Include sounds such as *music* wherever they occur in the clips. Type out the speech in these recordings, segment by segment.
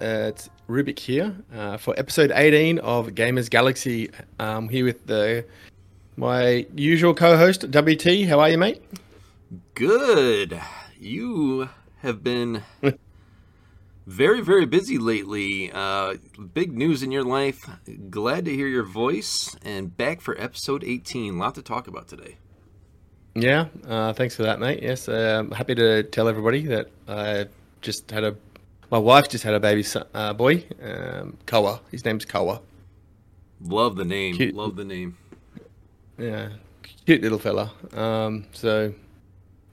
Uh, it's Rubik here uh, for episode 18 of GamersGalaxie. I'm here with the, my usual co host, WT. How are you, mate? Good. You have been *laughs* very, very busy lately. Uh, big news in your life. Glad to hear your voice and back for episode 18. lot to talk about today. Yeah, uh, thanks for that, mate. Yes, uh, I'm happy to tell everybody that I just had a my wife just had a baby son, uh, boy, um, Koa. His name's Koa. Love the name. Cute. Love the name. Yeah, cute little fella. Um, so,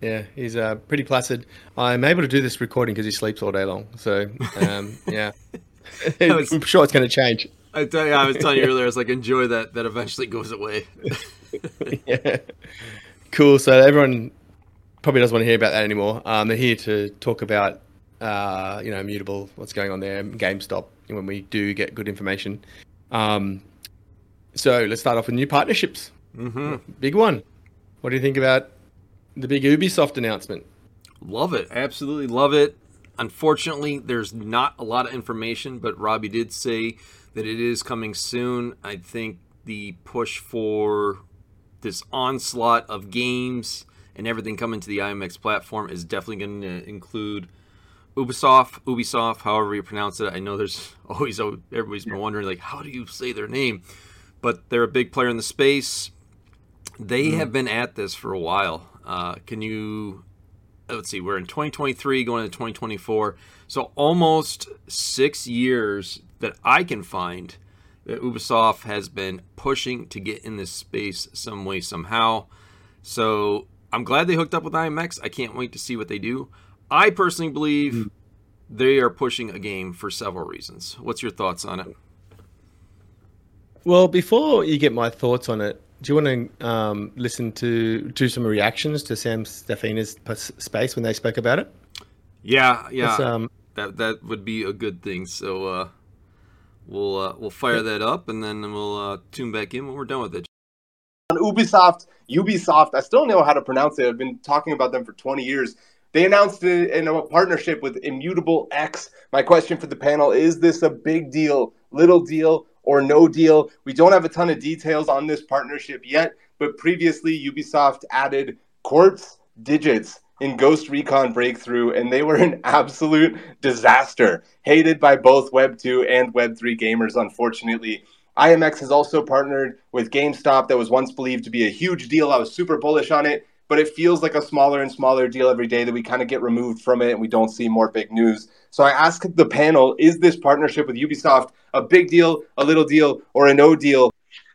yeah, he's uh, pretty placid. I'm able to do this recording because he sleeps all day long. So, um, *laughs* yeah, *laughs* was- I'm sure it's going to change. I tell you, I was telling you *laughs* earlier, I was like, enjoy that. That eventually goes away. yeah. Cool. So everyone probably doesn't want to hear about that anymore. Um, they're here to talk about, uh, you know, immutable, what's going on there, GameStop, when we do get good information. Um, so let's start off with new partnerships. hmm Big one. What do you think about the big Ubisoft announcement? Love it. Absolutely love it. Unfortunately, there's not a lot of information, but Robbie did say that it is coming soon. I think the push for this onslaught of games and everything coming to the IMX platform is definitely going to include Ubisoft, Ubisoft, however you pronounce it. I know there's *laughs* always everybody's been wondering like how do you say their name, but they're a big player in the space. They have been at this for a while. Uh, can you let's see, we're in 2023 going into 2024. So almost six years that I can find that Ubisoft has been pushing to get in this space some way, somehow. So I'm glad they hooked up with IMX. I can't wait to see what they do. I personally believe they are pushing a game for several reasons. What's your thoughts on it? Well, before you get my thoughts on it, do you want to um, listen to do some reactions to Sam Steffina's space when they spoke about it? Yeah, yeah, Let's, um, that that would be a good thing. So uh, we'll uh, we'll fire that up and then we'll uh, tune back in when we're done with it. on Ubisoft, Ubisoft, I still know how to pronounce it. I've been talking about them for 20 years. They announced in a partnership with Immutable X. My question for the panel is this a big deal, little deal, or no deal? We don't have a ton of details on this partnership yet, but previously Ubisoft added quartz digits in Ghost Recon Breakpoint, and they were an *laughs* absolute disaster, hated by both Web 2 and Web 3 gamers, unfortunately. IMX has also partnered with GameStop that was once believed to be a huge deal. I was super bullish on it, but it feels like a smaller and smaller deal every day that we kind of get removed from it and we don't see more big news. So I asked the panel, is this partnership with Ubisoft a big deal, a little deal, or a no deal?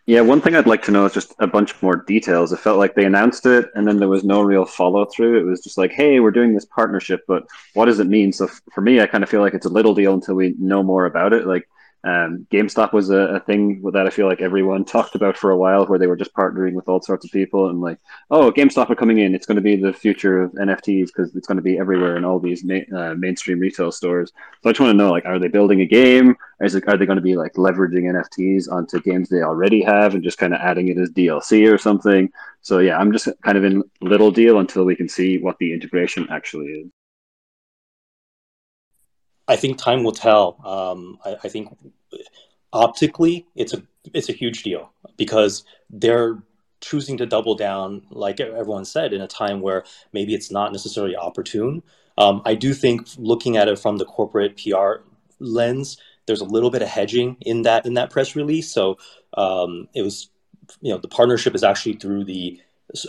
Yeah, one thing I'd like to know is just a bunch more details. It felt like they announced it and then there was no real follow through. It was just like, hey, we're doing this partnership, but what does it mean? So f- for me, I kind of feel like it's a little deal until we know more about it. Like, um, GameStop was a, a thing that I feel like everyone *laughs* talked about for a while, where they were just partnering with all sorts of people and like, oh, GameStop are coming in. It's going to be the future of NFTs because it's going to be everywhere in all these ma- uh, mainstream retail stores. So I just want to know, like, are they building a game? Is it, are they going to be like leveraging NFTs onto games they already have and just kind of adding it as DLC or something? So yeah, I'm just kind of in little deal until we can see what the integration actually is. I think time will tell. Um, I, I think optically, it's a it's a huge deal because they're choosing to double down, like everyone said, in a time where maybe it's not necessarily opportune. Um, I do think looking at it from the corporate PR lens, there's a little bit of hedging in that in that press release. So um, it was, you know, the partnership is actually through the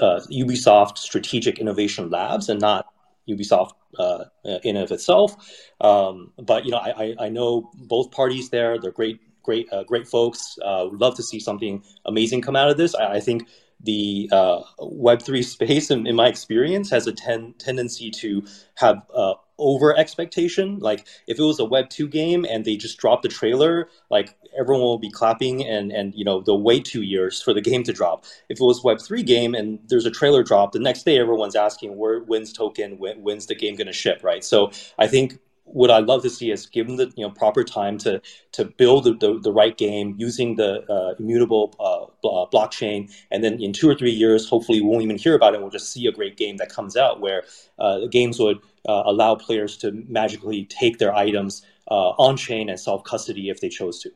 uh, Ubisoft Strategic Innovation Labs and not Ubisoft uh, in and of itself. Um, but you know, I, I, know both parties there. They're great great uh, great folks. Uh, love to see something amazing come out of this. I, I think the uh, Web3 *laughs* space, in, in, my experience, has a ten- tendency to have uh, over expectation. Like if it was a Web 2 game and they just dropped the trailer, like everyone will be clapping and, and you know, they'll wait two years for the *laughs* game to drop. If it was Web 3 game and there's a trailer drop, the next day everyone's asking where when's token, when, when's the game going to ship, right? So I think what I'd love to see is given the you know proper time to to build the, the, the right game using the uh, immutable uh, blockchain, and then in two or three years, hopefully, we won't even hear about it. We'll just see a great game that comes out where uh, the games would uh, allow players to magically take their items uh, on chain and self custody if they chose to.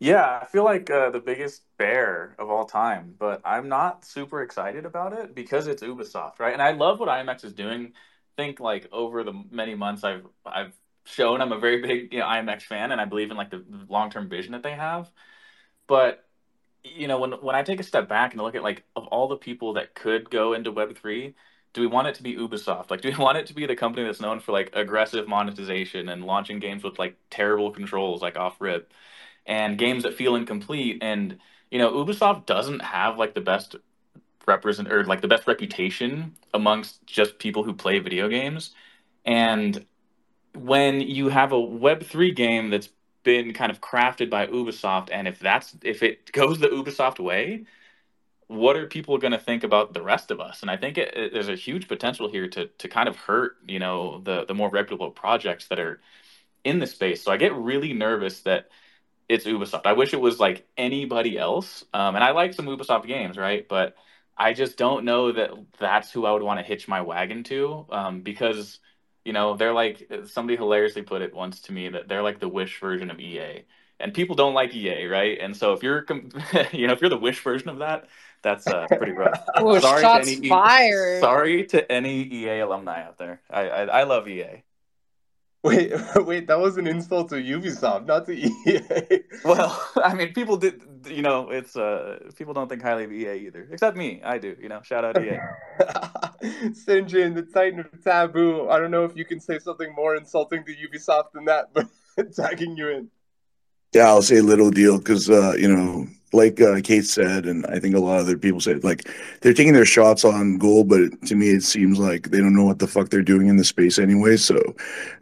Yeah, I feel like the biggest bear of all time, but I'm not super excited about it because it's Ubisoft, right? And I love what IMX is doing think like over the many months I've I've shown I'm a very big you know, IMX fan and I believe in like the long term vision that they have. But you know when when I take a step back and look at like of all the people that could go into Web three, do we want it to be Ubisoft? Like do we *laughs* want it to be the company that's known for like aggressive monetization and launching games with like terrible controls like off rip and games that feel incomplete and you know Ubisoft doesn't have like the best represent or like the best reputation amongst just people who play video games. And when you have a Web3 game that's been kind of crafted by Ubisoft, and if that's if it goes the Ubisoft way, what are people going to think about the rest of us? And I think it, it, there's a huge potential here to to kind of hurt, you know, the the more reputable projects that are in the space. So I get really nervous that it's Ubisoft. I wish it was like anybody else. Um, and I like some Ubisoft games, right? But I just don't know that that's who I would want to hitch my wagon to um, because you know they're like somebody hilariously put it once to me that they're like the Wish version of EA, and people don't like EA, right? And so if you're *laughs* you know if you're the Wish version of that, that's uh, pretty rough. *laughs* oh, sorry shots to any fired. sorry to any EA alumni out there. I I, I love EA. Wait, *laughs* wait, that was an insult to Ubisoft, not to EA. well, I mean, people did, you know, it's uh, people don't think highly of EA either, except me. I do, you know. Shout out EA. Sinjin, the Titan of Taboo. I don't know if you can say something more insulting to Ubisoft than that, but tagging you in. Yeah, I'll say little deal because uh, you know like uh, Kate said, and I think a lot of other people said, like they're taking their shots on goal, but to me it seems like they don't know what the fuck they're doing in the space anyway. So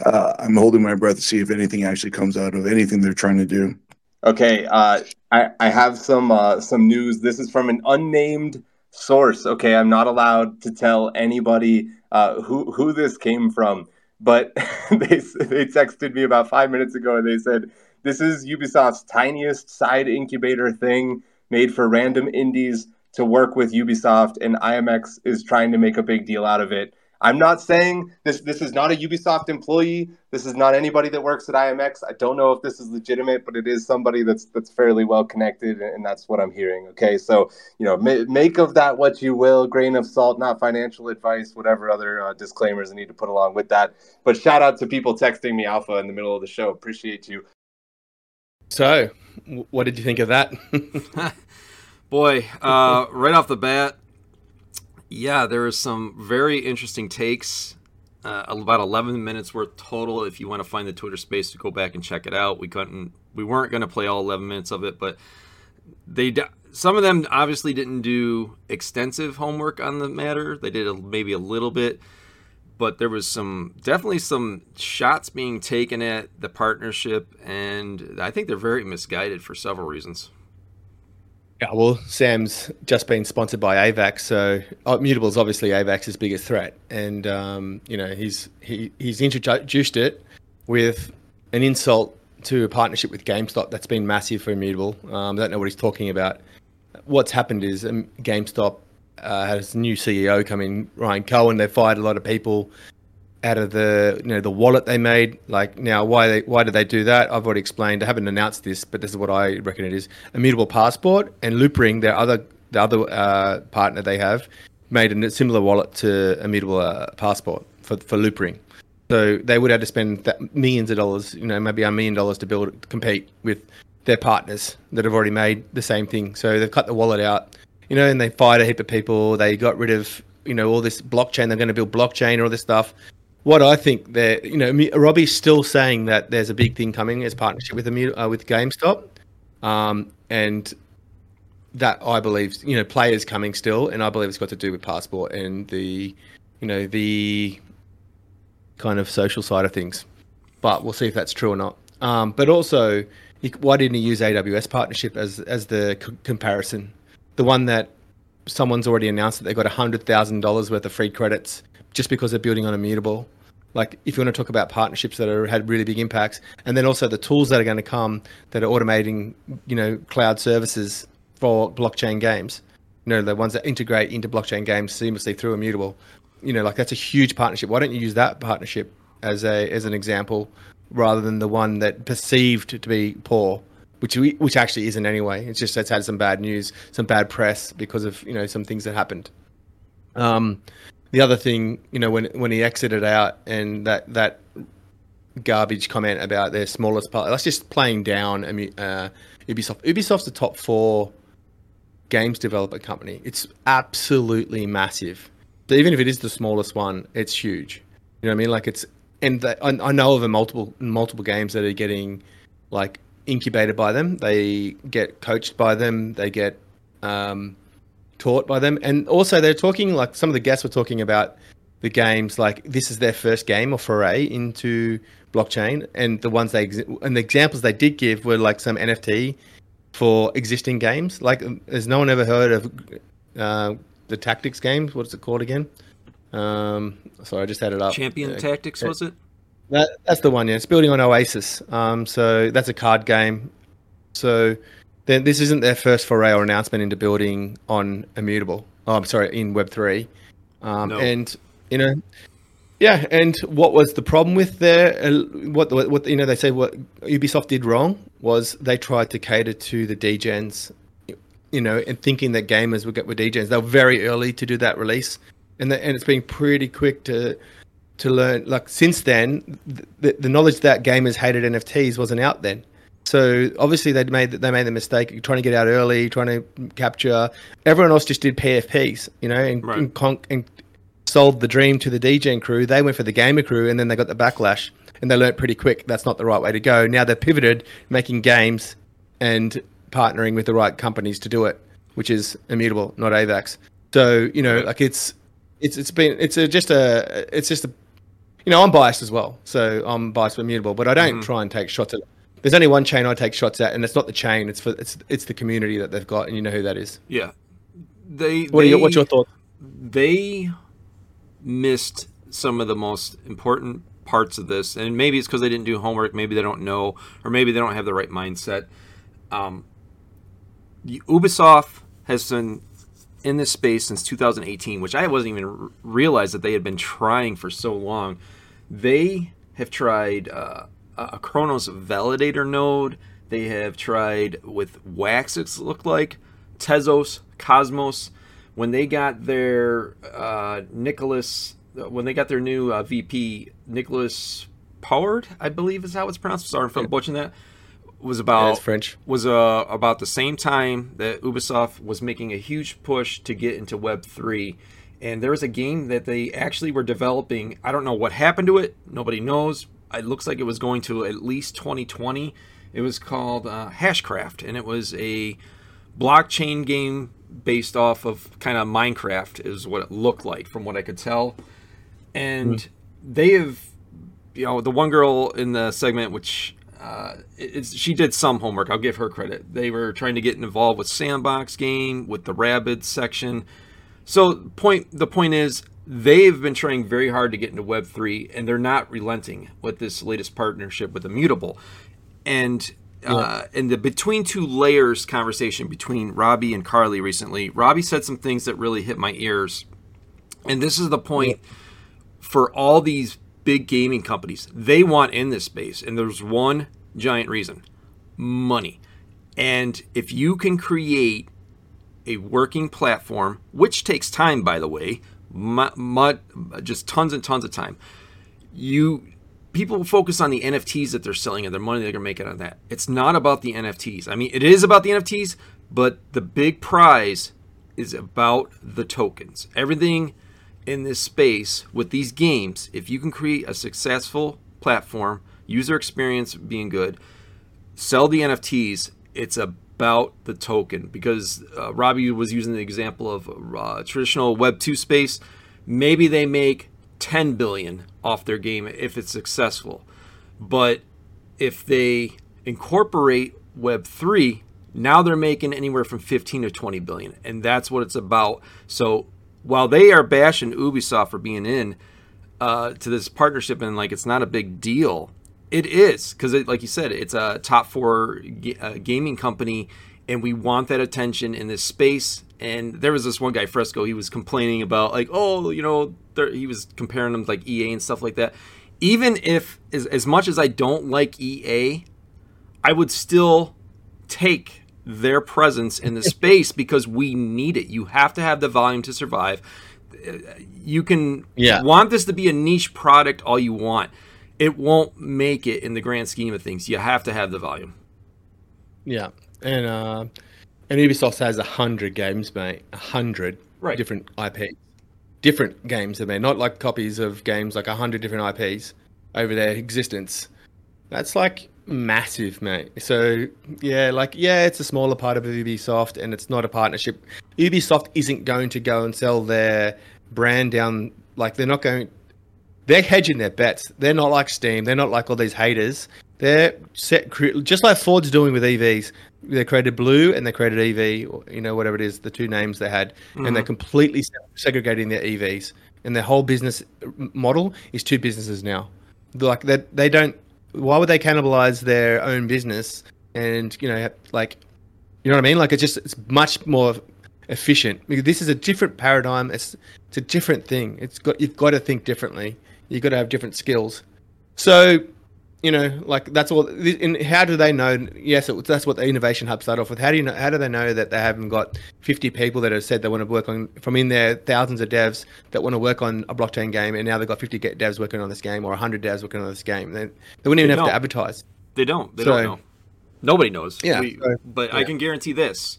uh, I'm holding my breath to see if anything actually comes out of anything they're trying to do. Okay, uh, I I have some uh, some news. This is from an unnamed source. Okay, I'm not allowed to tell anybody uh, who who this came from, but *laughs* they they texted me about five minutes ago and they said this is Ubisoft's tiniest side incubator thing made for random indies to work with Ubisoft, and IMX is trying to make a big deal out of it. I'm not saying this this is not a Ubisoft employee. This is not anybody that works at IMX. I don't know if this is legitimate, but it is somebody that's that's fairly well connected, and that's what I'm hearing. Okay, so you know, ma- make of that what you will. Grain of salt, not financial advice. Whatever other uh, disclaimers I need to put along with that. But shout out to people texting me alpha in the middle of the show. Appreciate you. So, what did you think of that? *laughs* *laughs* Boy, uh, right off the bat, yeah, there is some very interesting takes. Uh, about 11 minutes worth total. If you want to find the Twitter space to go back and check it out, we couldn't, we weren't going to play all 11 minutes of it, but they, some of them obviously didn't do extensive homework on the matter. They did a, maybe a little bit but there was some definitely some shots being taken at the partnership, and I think they're very misguided for several reasons. Yeah, well, Sam's just been sponsored by AVAX, so uh, Mutable is obviously AVAX's biggest threat, and um, you know he's he, he's introduced it with an insult to a partnership with GameStop that's been massive for Immutable. Um, I don't know what he's talking about. What's happened is um, GameStop uh, has a new CEO come in, Ryan Cohen. They fired a lot of people out of the you know the wallet they made. Like now, why they why did they do that? I've already explained. I haven't announced this, but this is what I reckon it is: Immutable Passport and Loopring, their other the other uh, partner they have, made a similar wallet to Immutable uh, Passport for for Loopring. So they would have to spend millions of dollars, you know, maybe a million dollars to build compete with their partners that have already made the same thing. So they've cut the wallet out you know, and they fired a heap of people. They got rid of, you know, all this blockchain. They're going to build blockchain all this stuff. what I think that you know, Robbie's still saying that there's a big thing coming as partnership with uh, with GameStop, um, and that I believe you know players coming still, and I believe it's got to do with passport and the you know the kind of social side of things. But we'll see if that's true or not. Um, but also, why didn't he use AWS partnership as as the c- comparison? The one that someone's already announced that they've got hundred thousand dollars worth of free credits just because they're building on immutable. Like if you want to talk about partnerships that are had really big impacts, and then also the tools that are going to come that are automating, you know, cloud services for blockchain games. You know, the ones that integrate into blockchain games seamlessly through immutable. You know, like that's a huge partnership. Why don't you use that partnership as a as an example rather than the one that perceived to be poor, which we, which actually isn't anyway. It's just it's had some bad news, some bad press because of you know some things that happened. Um, the other thing, you know, when when he exited out and that that garbage comment about their smallest part, that's just playing down I uh, Ubisoft. Ubisoft's the top four games developer company. It's absolutely massive. Even if it is the smallest one, it's huge. You know what I mean? Like it's and the, I, I know of multiple multiple games that are getting like incubated by them. They get coached by them. They get um, taught by them, and also they're talking like some of the guests were talking about the games like this is their first game or foray into blockchain, and the ones they and the examples they did give were like some NFT for existing games. Like, has no one ever heard of uh, the tactics games? What's it called again? Um, sorry, I just had it up. Champion uh, Tactics was it? That, that's the one. Yeah, it's building on Oasys. Um, so that's a card game. So then this isn't their first foray or announcement into building on Immutable. Oh, I'm sorry, in Web three. Um, no. And you know, yeah. And what was the problem with their uh, what, what what you know they say what Ubisoft did wrong was they tried to cater to the degens, you know, and thinking that gamers would get with degens. They were very early to do that release, and the, and it's been pretty quick to to learn. Like since then, the, the knowledge that gamers hated NFTs wasn't out then. So obviously they made they made the mistake trying to get out early, trying to capture. Everyone else just did PFPs, you know, and, right. and, con- and sold the dream to the degen crew. They went for the gamer crew, and then they got the backlash and they learnt pretty quick that's not the right way to go. Now they're pivoted, making games and partnering with the right companies to do it, which is immutable, not AVAX. So you know, like it's it's it's been it's a, just a it's just a you know I'm biased as well, so I'm biased for immutable, but I don't mm-hmm. try and take shots at. There's only one chain I take shots at, and it's not the chain. It's for it's it's the community that they've got, and you know who that is. Yeah, they. What they, your, what's your thought? They missed some of the most important parts of this, and maybe it's because they didn't do homework, maybe they don't know, or maybe they don't have the right mindset. Um, Ubisoft has been in this space since 2018, which I wasn't even realized that they had been trying for so long. They have tried uh, a Chronos validator node. They have tried with Wax. It's looked like Tezos, Cosmos. When they got their uh, Nicolas when they got their new uh, VP, Nicolas Pouard, I believe is how it's pronounced. Sorry for butchering that. Was about yeah, French. Was uh, about the same time that Ubisoft was making a huge push to get into Web three, and there was a game that they actually were developing. I don't know what happened to it. Nobody knows. It looks like it was going to at least 2020. It was called uh, Hashcraft, and it was a blockchain game based off of kind of Minecraft, is what it looked like from what I could tell and mm. they have, you know, the one girl in the segment, which uh, it's she did some homework. I'll give her credit. They were trying to get involved with sandbox game with the Rabbids section. So point the point is they've been trying very hard to get into Web three, and they're not relenting with this latest partnership with Immutable, and. Uh, in the between two layers conversation between Robbie and Carly recently, Robbie said some things that really hit my ears, and this is the point. Yeah for all these big gaming companies. They want in this space, and there's one giant reason money. And if you can create a working platform, which takes time, by the way, just tons and tons of time, you people focus on the NFTs that they're selling and their money they're gonna make on that. It's not about the NFTs. I mean, it is about the NFTs, but the big prize is about the tokens. Everything in this space with these games, if you can create a successful platform, user experience being good, sell the NFTs, it's about the token because uh, Robbie was using the example of uh, traditional Web 2 space. Maybe they make 10 billion off their game if it's successful. But if they incorporate Web 3, now they're making anywhere from 15 to 20 billion. And that's what it's about. So while they are bashing Ubisoft for being in uh, to this partnership and like it's not a big deal, it is because, like you said, it's a top four g- uh, gaming company, and we want that attention in this space. And there was this one guy, Fresco. He was complaining about like, oh, you know, he was comparing them to, like EA and stuff like that. Even if, as, as much as I don't like EA, I would still take their presence in the *laughs* space because we need it. You have to have the volume to survive. You can yeah. want this to be a niche product all you want. It won't make it in the grand scheme of things. You have to have the volume. Yeah, and uh, and Ubisoft has a hundred games, mate. A hundred right. different IPs, different games. I mean, not like copies of games, like a hundred different IPs over their existence. That's like massive, mate. So yeah, like yeah, it's a smaller part of Ubisoft, and it's not a partnership. Ubisoft isn't going to go and sell their brand down. Like they're not going. They're hedging their bets. They're not like Steam. They're not like all these haters. They're set just like Ford's doing with EVs. They created Blue and they created EV, or, you know, whatever it is, the two names they had, mm-hmm. and they're completely segregating their EVs. And their whole business model is two businesses now. Like that, they don't why would they cannibalize their own business and you know like you know what I mean? Like it's just it's much more efficient. This is a different paradigm. It's it's a different thing. It's got you've got to think differently. You've got to have different skills. So you know, like that's all. And how do they know? Yes, it, that's what the innovation hub started off with. How do you know? How do they know that they haven't got 50 people that have said they want to work on from in there, thousands of devs that want to work on a blockchain game, and now they've got 50 devs working on this game or 100 devs working on this game. They, they wouldn't even they have don't. to advertise. They don't. They so, don't know. Nobody knows. Yeah. We, so, but yeah. I can guarantee this: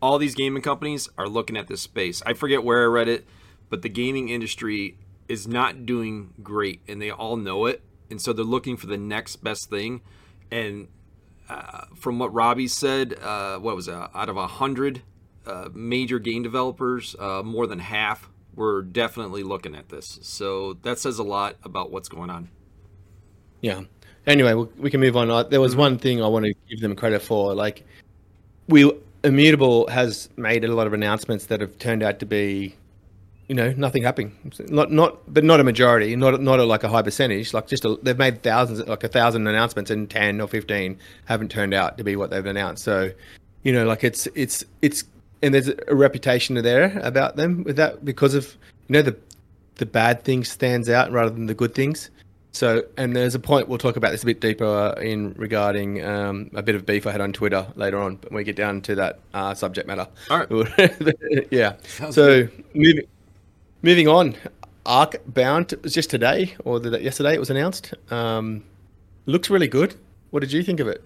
all these gaming companies are looking at this space. I forget where I read it, but the gaming industry is not doing great, and they all know it and so they're looking for the next best thing. And uh, from what Robbie said, uh, what was it? Out of a hundred uh, major game developers, uh, more than half were definitely looking at this. So that says a lot about what's going on. Yeah. Anyway, we, we can move on. Uh, there was mm-hmm. one thing I want to give them credit for. Like, we Immutable has made a lot of announcements that have turned out to be you know, nothing happening. Not not, but not a majority. Not not a, like a high percentage. Like just a, they've made thousands, like a thousand announcements, and ten or fifteen haven't turned out to be what they've announced. So, you know, like it's it's it's and there's a reputation there about them with that because of you know the the bad things stands out rather than the good things. So, and there's a point we'll talk about this a bit deeper in regarding um, a bit of beef I had on Twitter later on when we get down to that uh, subject matter. All right. *laughs* yeah. Sounds so good. moving Moving on, Ark Bound was just today, or the, yesterday it was announced. Um, looks really good. What did you think of it?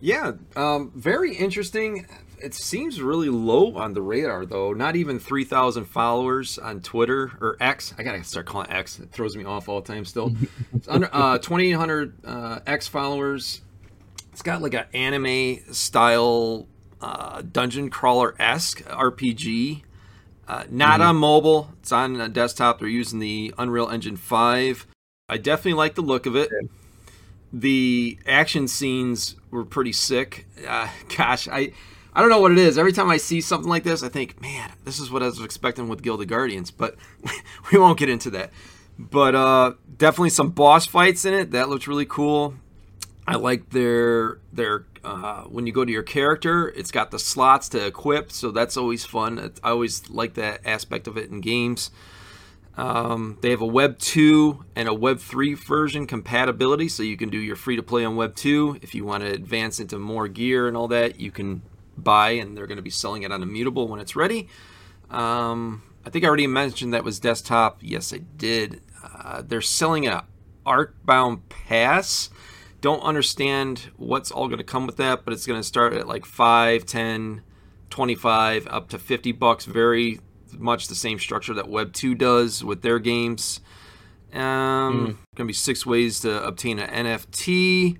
Yeah, um, very interesting. It seems really low on the radar, though. Not even 3,000 followers on Twitter or X. I gotta start calling X. It throws me off all the time still. it's under uh, *laughs* 2,800 uh, X followers. It's got like an anime style uh, dungeon crawler esque RPG uh, not mm-hmm. on mobile. It's on a desktop. They're using the Unreal Engine 5. I definitely like the look of it. The action scenes were pretty sick. Uh, *laughs* gosh, I I don't know what it is. Every time I see something like this, I think, man, this is what I was expecting with Guild of Guardians. But *laughs* we won't get into that. But uh, definitely some boss fights in it. That looks really cool. I like their their uh, when you go to your character, it's got the slots to equip, so that's always fun. I always like that aspect of it in games. Um, they have a Web 2 and a Web 3 version compatibility, so you can do your free to play on Web 2. If you want to advance into more gear and all that, you can buy, and they're going to be selling it on Immutable when it's ready. Um, I think I already mentioned that was desktop. Yes, I did. Uh, they're selling a Arkbound Pass don't understand what's all going to come with that, but it's going to start at like 5, 10, 25 up to 50 bucks very much the same structure that Web two does with their games. Um, mm. gonna be six ways to obtain an NFT,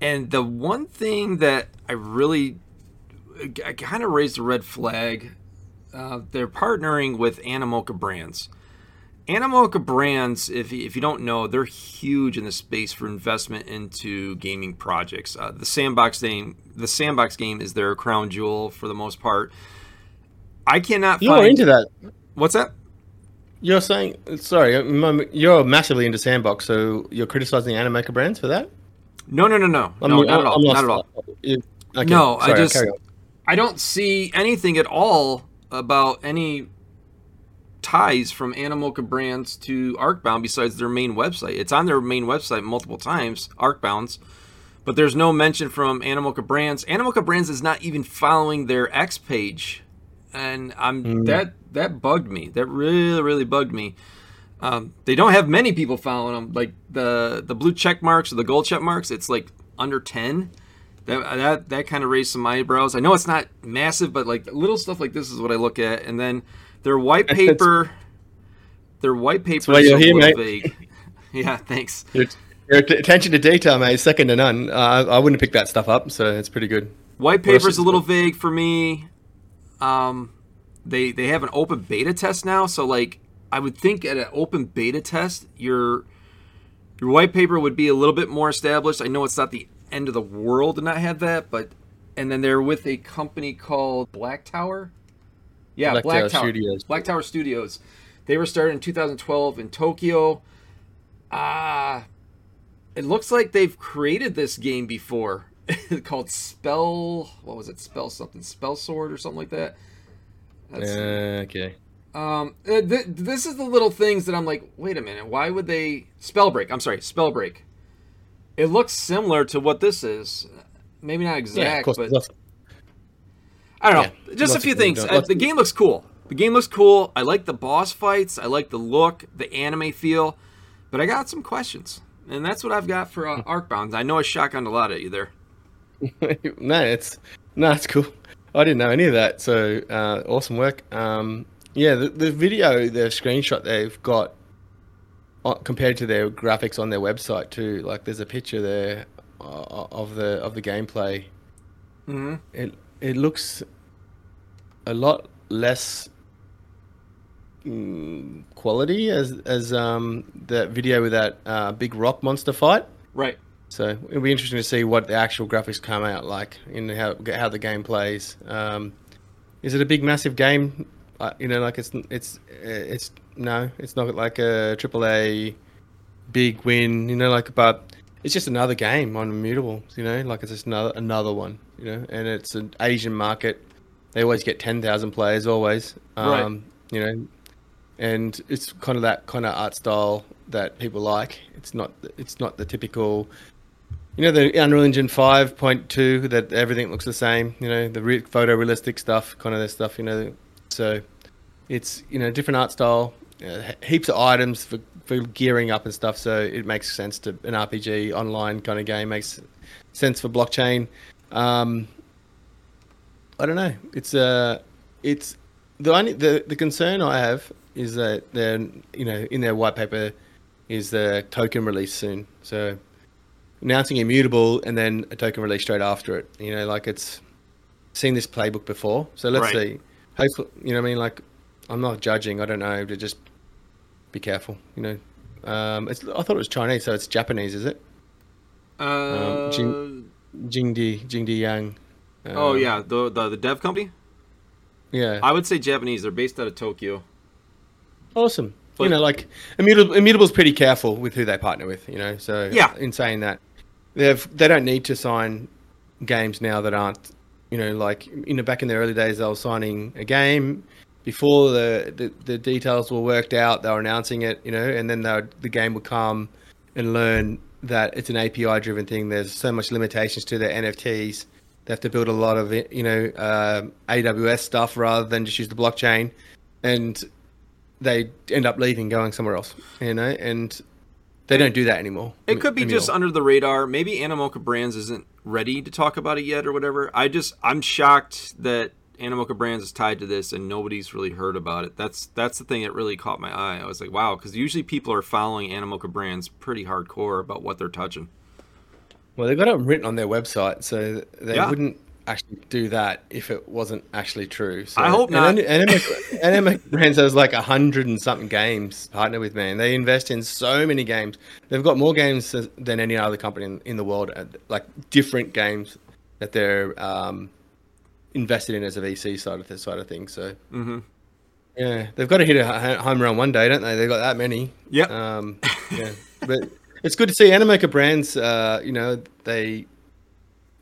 and the one thing that I really I kind of raised a red flag. Uh, they're partnering with Animoca Brands. Animoca Brands, if, if you don't know, they're huge in the space for investment into gaming projects. Uh, the Sandbox game, the Sandbox game is their crown jewel for the most part. I cannot. You're find... into that. What's that? You're saying sorry. You're massively into Sandbox, so you're criticizing Animoca Brands for that? No, no, no, no, I'm, no, not, at all. Not at all. Okay. No, sorry, I just I don't see anything at all about any ties from Animoca Brands to Arkbound besides their main website. It's on their main website multiple times, Arkbound's, but there's no mention from Animoca Brands. Animoca Brands is not even following their X page, and I'm mm. that that bugged me. That really really bugged me. Um, they don't have many people following them. Like the the blue check marks or the gold check marks, it's like under ten. That that that kind of raised some eyebrows. I know it's not massive, but like little stuff like this is what I look at, and then their white *laughs* paper, their white paper is little vague. *laughs* yeah, thanks. Your, your, attention to detail, mate, is second to none. Uh, I wouldn't pick that stuff up, so it's pretty good. White paper is a little vague for me. Um, they they have an open beta test now, so like I would think at an open beta test, your your white paper would be a little bit more established. I know it's not the end of the world to not have that, but and then they're with a company called Black Tower. Yeah, Black, Black Tower, Tower Studios. Black Tower Studios. They were started in 2012 in Tokyo. Ah, uh, it looks like they've created this game before *laughs* called Spell. What was it? Spell something. Spell Sword or something like that. That's, uh, okay. Um, uh, th- this is the little things that I'm like, wait a minute, why would they Spellbreak? I'm sorry, Spellbreak. It looks similar to what this is. Maybe not exact, yeah, but I don't know. Yeah, Just a few things. Uh, the game looks cool. The game looks cool. I like the boss fights. I like the look, the anime feel. But I got some questions, and that's what I've got for uh, Arkbound. I know I shotgunned a lot at you there. *laughs* no, it's no, it's cool. I didn't know any of that. So uh, awesome work. Um, yeah, the, the video, the screenshot they've got uh, compared to their graphics on their website too. Like there's a picture there uh, of the of the gameplay. Mm-hmm. It it looks a lot less mm, quality as as um that video with that uh, big rock monster fight. Right. So it'll be interesting to see what the actual graphics come out like in how how the game plays. Um, is it a big massive game? Uh, you know, like it's it's it's no, it's not like a triple A big win. You know, like but it's just another game on Immutable. You know, like it's just another another one. You know, and it's an Asian market. They always get ten thousand players, always. Um, right. You know, and it's kind of that kind of art style that people like. It's not it's not the typical. You know the Unreal Engine 5.2 that everything looks the same. You know the re- photorealistic stuff, kind of that stuff. You know, so it's you know different art style, uh, heaps of items for, for gearing up and stuff. So it makes sense to an RPG online kind of game makes sense for blockchain. Um, I don't know. It's uh, it's the only the, the concern I have is that they're you know in their white paper is the token release soon. So announcing immutable and then a token release straight after it. You know, like it's seen this playbook before. So let's right. see. Hopefully, you know, I mean, like I'm not judging. I don't know. To just be careful. You know, um, I thought it was Chinese, so it's Japanese, is it? Uh, um, Jing, Jingdi Jingdi Yang. Um, oh yeah, the, the the dev company. Yeah, I would say Japanese. They're based out of Tokyo. Awesome. But, you know, like Immutable, Immutable's pretty careful with who they partner with. You know, so yeah. In saying that, they've they don't need to sign games now that aren't you know like you know back in the early days they were signing a game before the, the, the details were worked out, they were announcing it, you know, and then the game would come and learn that it's an API driven thing. There's so much limitations to their NFTs. They have to build a lot of you know uh, AWS stuff rather than just use the blockchain, and they end up leaving, going somewhere else, you know, and they don't do that anymore. It could be anymore. just under the radar. Maybe Animoca Brands isn't ready to talk about it yet or whatever. I just I'm shocked that Animoca Brands is tied to this, and nobody's really heard about it. That's that's the thing that really caught my eye. I was like, wow, because usually people are following Animoca Brands pretty hardcore about what they're touching. Well, they've got it written on their website, so they yeah. wouldn't actually do that if it wasn't actually true. So, I hope not. Animoca Brands has like a hundred and something games partner with me, and they invest in so many games. They've got more games than any other company in, in the world, like different games that they're um, invested in as a VC side of this side of things. So, mm-hmm. yeah, they've got to hit a home run one day, don't they? They've got that many. Yeah. Um, *laughs* yeah, but it's good to see Animoca brands. Uh, you know, they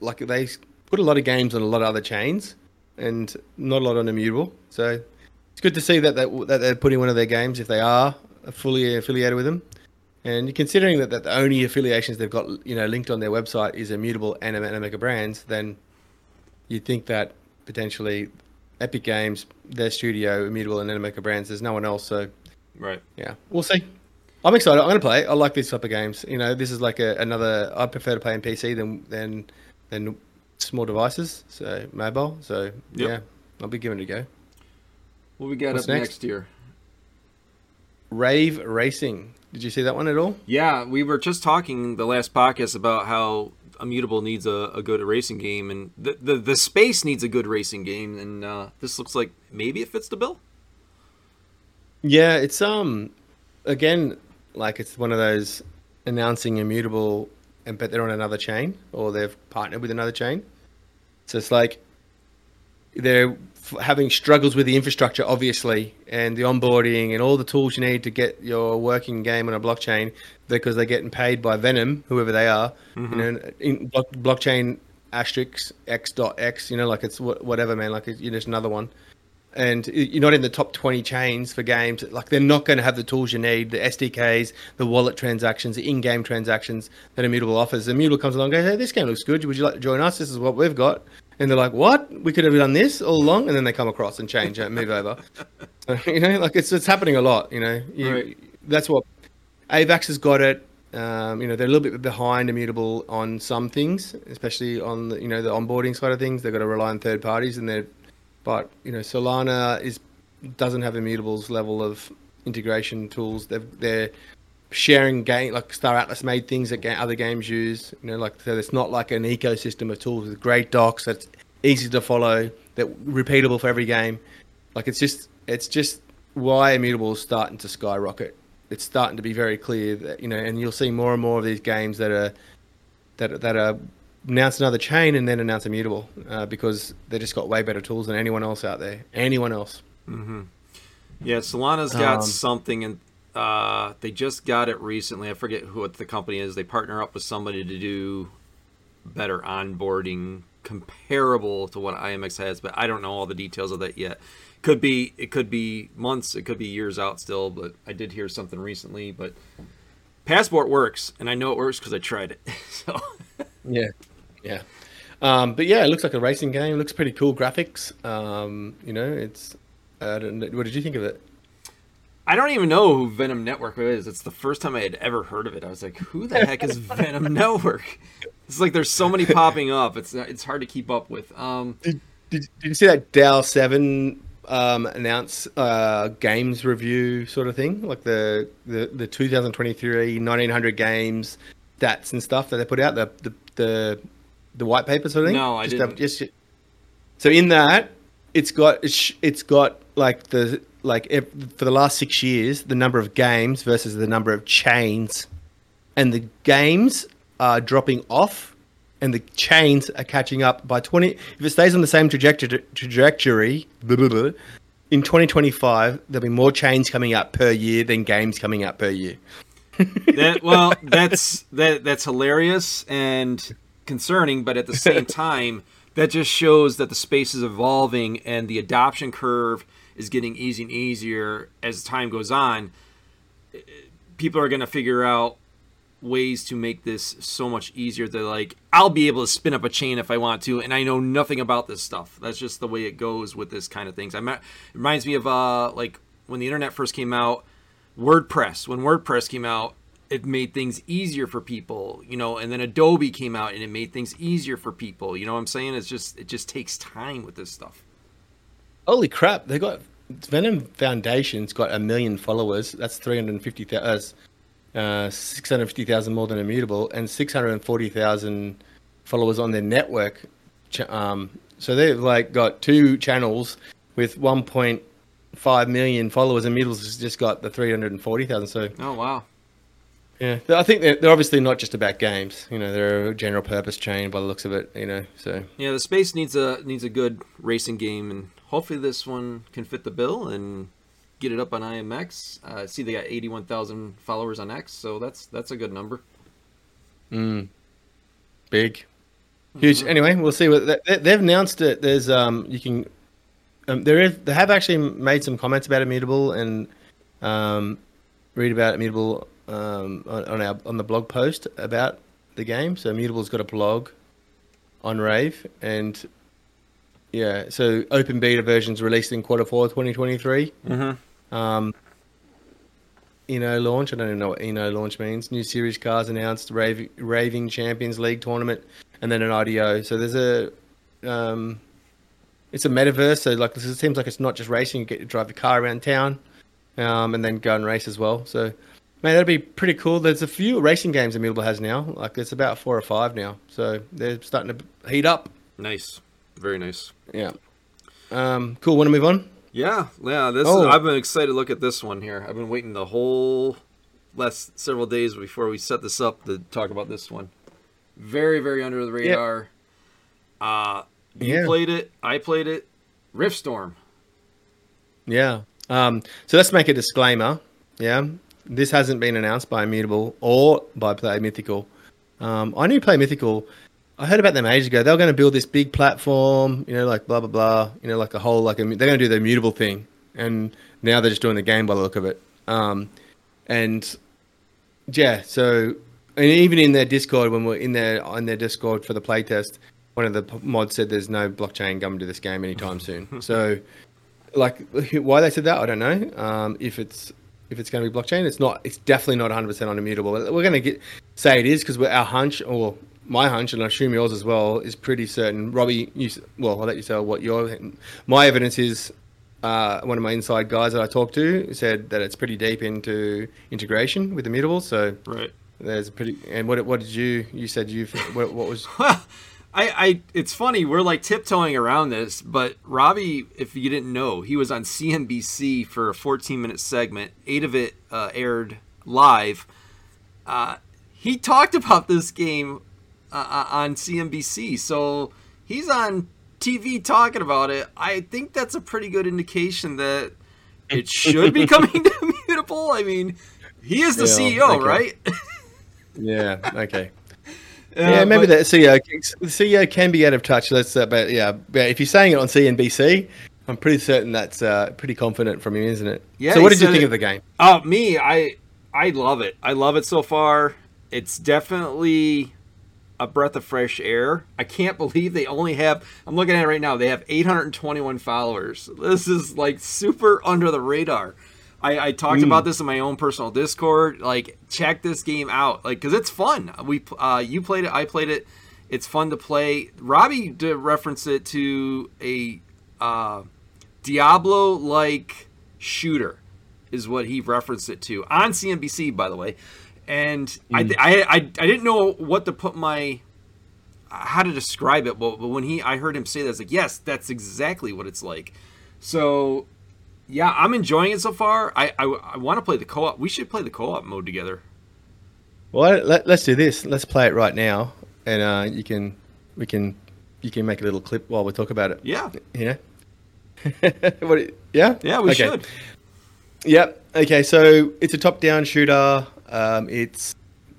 like they put a lot of games on a lot of other chains, and not a lot on Immutable. So it's good to see that they, that they're putting one of their games if they are fully affiliated with them. And considering that, that the only affiliations they've got, you know, linked on their website is Immutable and Animoca Brands, then you'd think that potentially Epic Games, their studio, Immutable and Animoca Brands, there's no one else. So, right, yeah, we'll see. I'm excited. I'm going to play. I like these type of games. You know, this is like a, another. I prefer to play on PC than than than small devices, so mobile. So yep. yeah, I'll be giving it a go. What we got What's up next? next here? Rave Racing. Did you see that one at all? Yeah, we were just talking the last podcast about how Immutable needs a, a good racing game, and the, the, the space needs a good racing game, and uh, this looks like maybe it fits the bill. Yeah, it's um, again, like it's one of those announcing Immutable, and but they're on another chain or they've partnered with another chain. So it's like they're having struggles with the infrastructure, obviously, and the onboarding and all the tools you need to get your working game on a blockchain because they're getting paid by Venom, whoever they are, mm-hmm. you know, in blockchain asterisk x dot x, you know, like it's whatever, man, like it's, you know, just another one. And you're not in the top 20 chains for games. Like they're not going to have the tools you need, the SDKs, the wallet transactions, the in-game transactions that Immutable offers. Immutable comes along, and goes, "Hey, this game looks good. Would you like to join us? This is what we've got." And they're like, "What? We could have done this all along," and then they come across and change it, move over. So, *laughs* you know, like it's it's happening a lot. You know, you, right. that's what Avax has got it. Um, you know, they're a little bit behind Immutable on some things, especially on the, you know the onboarding side of things. They've got to rely on third parties, and they're but you know Solana is doesn't have Immutable's level of integration tools. They've, they're sharing game like Star Atlas made things that other games use. You know, like so it's not like an ecosystem of tools with great docs that's easy to follow, that repeatable for every game. Like it's just it's just why Immutable is starting to skyrocket. It's starting to be very clear that you know, and you'll see more and more of these games that are that that are announce another chain and then announce Immutable uh, because they just got way better tools than anyone else out there. Anyone else. Mm-hmm. Yeah, Solana's got um, something in uh, they just got it recently. I forget who what the company is. They partner up with somebody to do better onboarding comparable to what IMX has, but I don't know all the details of that yet. Could be it could be months, it could be years out still, but I did hear something recently. But Passport works, and I know it works because I tried it. *laughs* so yeah, yeah. Um, but yeah, it looks like a racing game. It looks pretty cool graphics. Um, you know, it's. what did you think of it? I don't even know who Venom Network is. It's the first time I had ever heard of it. I was like, "Who the heck is *laughs* Venom Network?" It's like there's so many popping up. It's it's hard to keep up with. Um, did, did, did you see that DAO Seven um, announce uh, games review sort of thing, like the the, the 2023 1900 games stats and stuff that they put out the the the, the white paper sort of thing? No, I just didn't. Have, just, so in that, it's got it's, it's got like the like for the last six years, the number of games versus the number of chains, and the games are dropping off, and the chains are catching up. By twenty, if it stays on the same trajectory, trajectory blah, *laughs* blah, blah, in 2025, there'll be more chains coming out per year than games coming out per year. that, well, *laughs* that's that that's hilarious and concerning, but at the same *laughs* time, that just shows that the space is evolving and the adoption curve is getting easier and easier as time goes on, people are going to figure out ways to make this so much easier They're like I'll be able to spin up a chain if I want to and I know nothing about this stuff. That's just the way it goes with this kind of things. I it reminds me of uh like when the internet first came out, WordPress. When WordPress came out, it made things easier for people, you know, and then Adobe came out and it made things easier for people. You know what I'm saying? It's just it just takes time with this stuff. Holy crap! They got Venom Foundation's got a million followers. That's three hundred fifty thousand. Uh, 650,000 more than Immutable and 640,000 followers on their network. Um, so they've like got two channels with 1.5 million followers, and Mutable has just got the 340,000. So oh wow, yeah, I think they're, they're obviously not just about games. You know, they're a general purpose chain by the looks of it. You know, so yeah, the space needs a needs a good racing game, and hopefully this one can fit the bill and get it up on IMX. Uh, see, they got 81,000 followers on X, so that's that's a good number. Mm. Big, huge. Mm-hmm. Anyway, we'll see what they, they've announced. It there's um you can um, there is they have actually made some comments about Immutable and um read about Immutable um on, on our on the blog post about the game. So Immutable's got a blog on Rave and yeah, so open beta versions released in quarter four 2023. Mm-hmm. Um, INO launch. I don't even know what INO launch means. New series cars announced. Rave, Raving Champions League tournament, and then an IDO. So there's a, um, it's a metaverse. So like it seems like it's not just racing. You get to drive your car around town, um, and then go and race as well. So, man, that'd be pretty cool. There's a few racing games Immutable has now. Like it's about four or five now. So they're starting to heat up. Nice, very nice. Yeah. Um, cool. Want to move on? Yeah, yeah. This oh. is, I've been excited to look at this one here. I've been waiting the whole last several days before we set this up to talk about this one. Very, very under the radar. Uh, you yeah. played it. I played it. Riftstorm. Yeah. Um, so let's make a disclaimer. Yeah. This hasn't been announced by Immutable or by Play Mythical. Um, I knew Play Mythical I heard about them ages ago. They were going to build this big platform, you know, like blah blah blah, you know, like a whole like a, they're going to do the immutable thing, and now they're just doing the game by the look of it. Um, and yeah, so and even in their Discord when we're in their on their Discord for the playtest, one of the mods said there's no blockchain coming to this game anytime soon. *laughs* so, like, why they said that, I don't know. Um, if it's if it's going to be blockchain, it's not. It's definitely not 100 percent on immutable. We're going to get say it is because our hunch or my hunch, and I assume yours as well, is pretty certain. Robbie, you, well, I'll let you tell what your my evidence is. Uh, one of my inside guys that I talked to said that it's pretty deep into integration with Immutable. So right, there's a pretty. And what what did you you said you what, what was? *laughs* I, I it's funny we're like tiptoeing around this, but Robbie, if you didn't know, he was on CNBC for a 14 minute segment. Eight of it uh, aired live. Uh, he talked about this game uh, uh on CNBC. So he's on TV talking about it. I think that's a pretty good indication that it *laughs* should be coming to *laughs* Mutable. I mean, he is the yeah, CEO, okay. right? yeah. Okay. *laughs* Uh, yeah, maybe but, the CEO, the CEO can be out of touch. That's uh, but yeah, but if you're saying it on CNBC, I'm pretty certain that's uh, pretty confident from him, isn't it? Yeah. So, what did you think it, of the game? Oh, me, I I love it. I love it so far. It's definitely a breath of fresh air. I can't believe they only have, I'm looking at it right now, they have 821 followers. This is like super under the radar. I, I talked mm. about this in my own personal Discord. Like, check this game out, like, cause it's fun. We, uh, you played it, I played it. It's fun to play. Robbie did reference it to a uh, Diablo-like shooter, is what he referenced it to on CNBC, by the way and mm. I, I, I I didn't know what to put my how to describe it, but, but when he I heard him say that, I was like, yes, that's exactly what it's like. So yeah, I'm enjoying it so far. I I, I want to play the co-op. We should play the co-op mode together. Well, let, us do this. Let's play it right now, and uh, you can we can you can make a little clip while we talk about it. Yeah. Yeah. *laughs* what? Yeah. Yeah, we okay. should. Yep. Okay. So it's a top-down shooter. Um, it's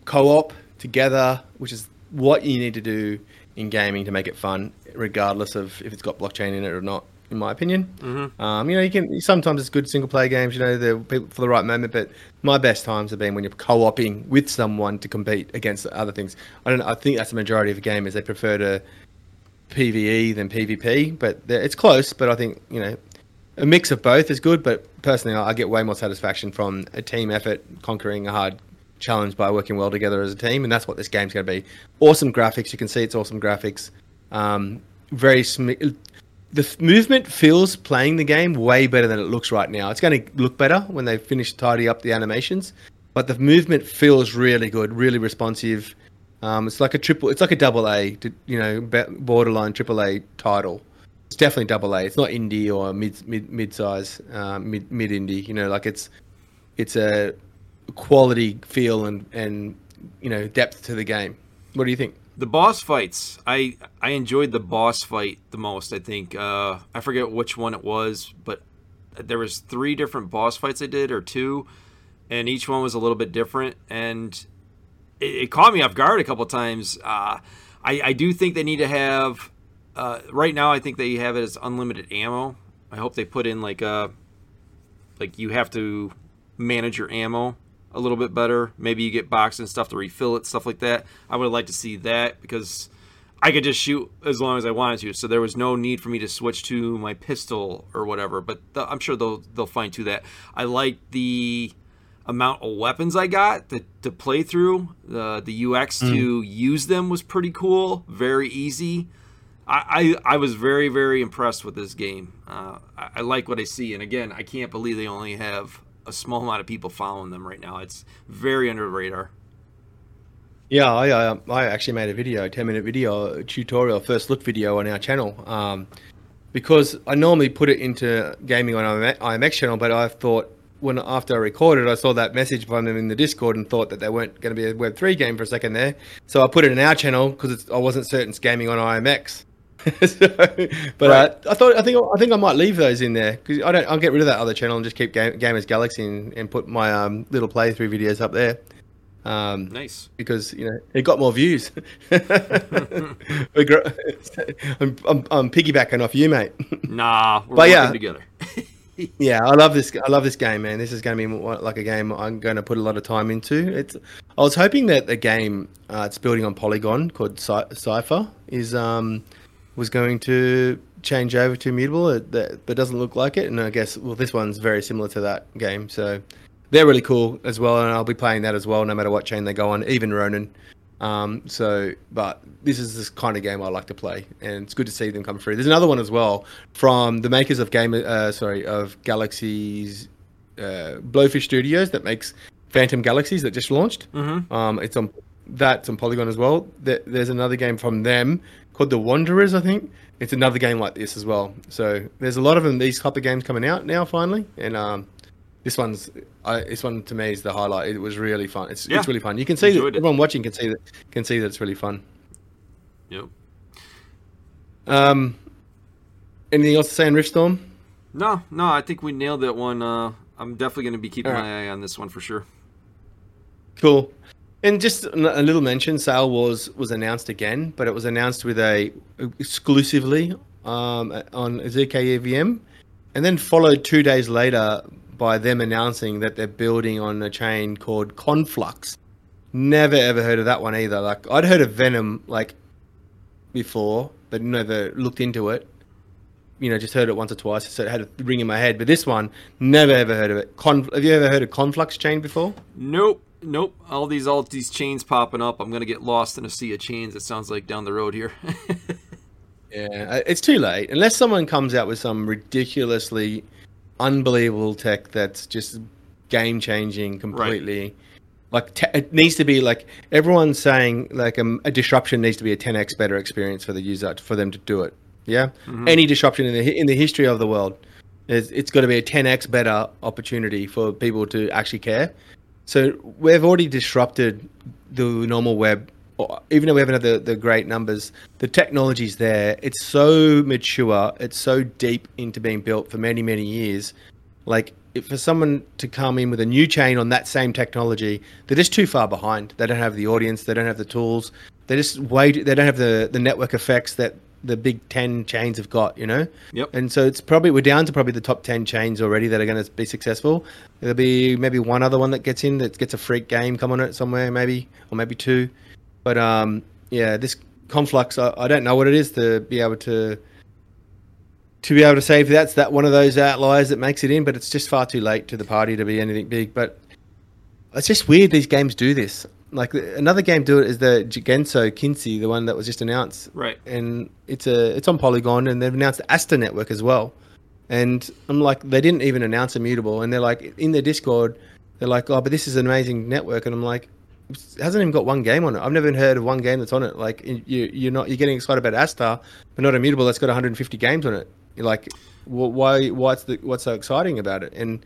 co-op together, which is what you need to do in gaming to make it fun, regardless of if it's got blockchain in it or not. In my opinion, mm-hmm. um, you know, you can sometimes it's good single player games. You know, they're for the right moment. But my best times have been when you're co-oping with someone to compete against other things. I don't. I think that's the majority of gamers. They prefer to PVE than PvP, but it's close. But I think you know a mix of both is good, but personally, I get way more satisfaction from a team effort conquering a hard challenge by working well together as a team, and that's what this game's going to be. Awesome graphics, you can see it's awesome graphics. Um, very sm- the movement feels playing the game way better than it looks right now. It's going to look better when they finish tidy up the animations, but the movement feels really good, really responsive. Um, it's like a triple, it's like a double A, you know, borderline triple A title. It's definitely double A. It's not indie or mid mid mid size, uh, mid mid indie. You know, like it's it's a quality feel and and you know depth to the game. What do you think? The boss fights, I I enjoyed the boss fight the most. I think uh, I forget which one it was, but there was three different boss fights I did or two, and each one was a little bit different, and it, it caught me off guard a couple times. Uh, I I do think they need to have. Uh, right now, I think they have it as unlimited ammo. I hope they put in like a uh, like you have to manage your ammo a little bit better. Maybe you get boxes and stuff to refill it, stuff like that. I would like to see that because I could just shoot as long as I wanted to. So there was no need for me to switch to my pistol or whatever. But the, I'm sure they'll they'll fine tune that. I like the amount of weapons I got to, to play through. The the UX mm. to use them was pretty cool. Very easy. I, I, was very very impressed with this game. Uh, I, I like what I see, and again, I can't believe they only have a small amount of people following them right now. It's very under the radar. Yeah, I uh, I actually made a video, ten minute video, tutorial, first look video on our channel. Um, because I normally put it into gaming on IMX channel, but I thought when after I recorded, I saw that message from them in the Discord and thought that they weren't going to be a Web three game for a second there. So I put it in our channel because I wasn't certain it's gaming on IMX. So, *laughs* but right. uh, I thought I think I think I might leave those in there because I don't. I'll get rid of that other channel and just keep Game, GamersGalaxie and, and put my um, little playthrough videos up there. Um, nice because you know it got more views. *laughs* *laughs* I'm, I'm, I'm, piggybacking off you, mate. Nah, we're but yeah, together. yeah, I love this. I love this game, man. This is going to be like a game I'm going to put a lot of time into. It's. I was hoping that the game uh, it's building on Polygon called Cypher is um was going to change over to Immutable, but doesn't look like it. And I guess well, this one's very similar to that game, so they're really cool as well. And I'll be playing that as well, no matter what chain they go on, even Ronin. Um, so, but this is this kind of game I like to play, and it's good to see them come through. There's another one as well from the makers of game, uh, sorry, of Galaxy's uh, Blowfish Studios that makes Phantom Galaxies that just launched. Mm-hmm. Um, it's on that's on Polygon as well. There's another game from them called The Wanderers, I think. It's another game like this as well. So there's a lot of them, these type of games coming out now finally, and um, this one's I, this one to me is the highlight. It was really fun. It's yeah. it's really fun. You can see that everyone watching can see that can see that it's really fun. Yep. Um, anything else to say on Riftstorm? No, no. I think we nailed that one. Uh, I'm definitely going to be keeping right. my eye on this one for sure. Cool. And just a little mention, Sailwars was announced again, but it was announced with a exclusively um, on zkEVM, and then followed two days later by them announcing that they're building on a chain called Conflux. Never ever heard of that one either. Like I'd heard of Venom like before, but never looked into it. You know, just heard it once or twice, so it had a ring in my head. But this one, never ever heard of it. Have you ever heard of Conflux chain before? Nope. Nope. All these all these chains popping up. I'm gonna get lost in a sea of chains. It sounds like down the road here. *laughs* yeah, it's too late unless someone comes out with some ridiculously unbelievable tech that's just game changing completely. Right. Like te- it needs to be like everyone's saying like a, um, a, disruption needs to be a 10x better experience for the user for them to do it. Yeah, mm-hmm. any disruption in the in the history of the world, it's, it's got to be a 10x better opportunity for people to actually care. So we've already disrupted the normal web. Even though we haven't had the, the great numbers, the technology's there. It's so mature. It's so deep into being built for many, many years. Like, for someone to come in with a new chain on that same technology, they're just too far behind. They don't have the audience. They don't have the tools. They just wait. They don't have the, the network effects that the big 10 chains have got, you know? Yep. And so it's probably, we're down to probably the top 10 chains already that are going to be successful. There'll be maybe one other one that gets in that gets a freak game come on it somewhere, maybe, or maybe two. But um, yeah, this Conflux, I, I don't know what it is to be able to. To be able to say if that's that one of those outliers that makes it in, but it's just far too late to the party to be anything big. But it's just weird these games do this. Like another game do it is the GensoKishi, the one that was just announced. Right. And it's a it's on Polygon, and they've announced the Astar Network as well. And I'm like, they didn't even announce Immutable, and they're like in their Discord, they're like, oh, but this is an amazing network, and I'm like, it hasn't even got one game on it. I've never even heard of one game that's on it. Like you, you're not you're getting excited about Astar, but not Immutable that's got 150 games on it. You're like, why what's the what's so exciting about it? And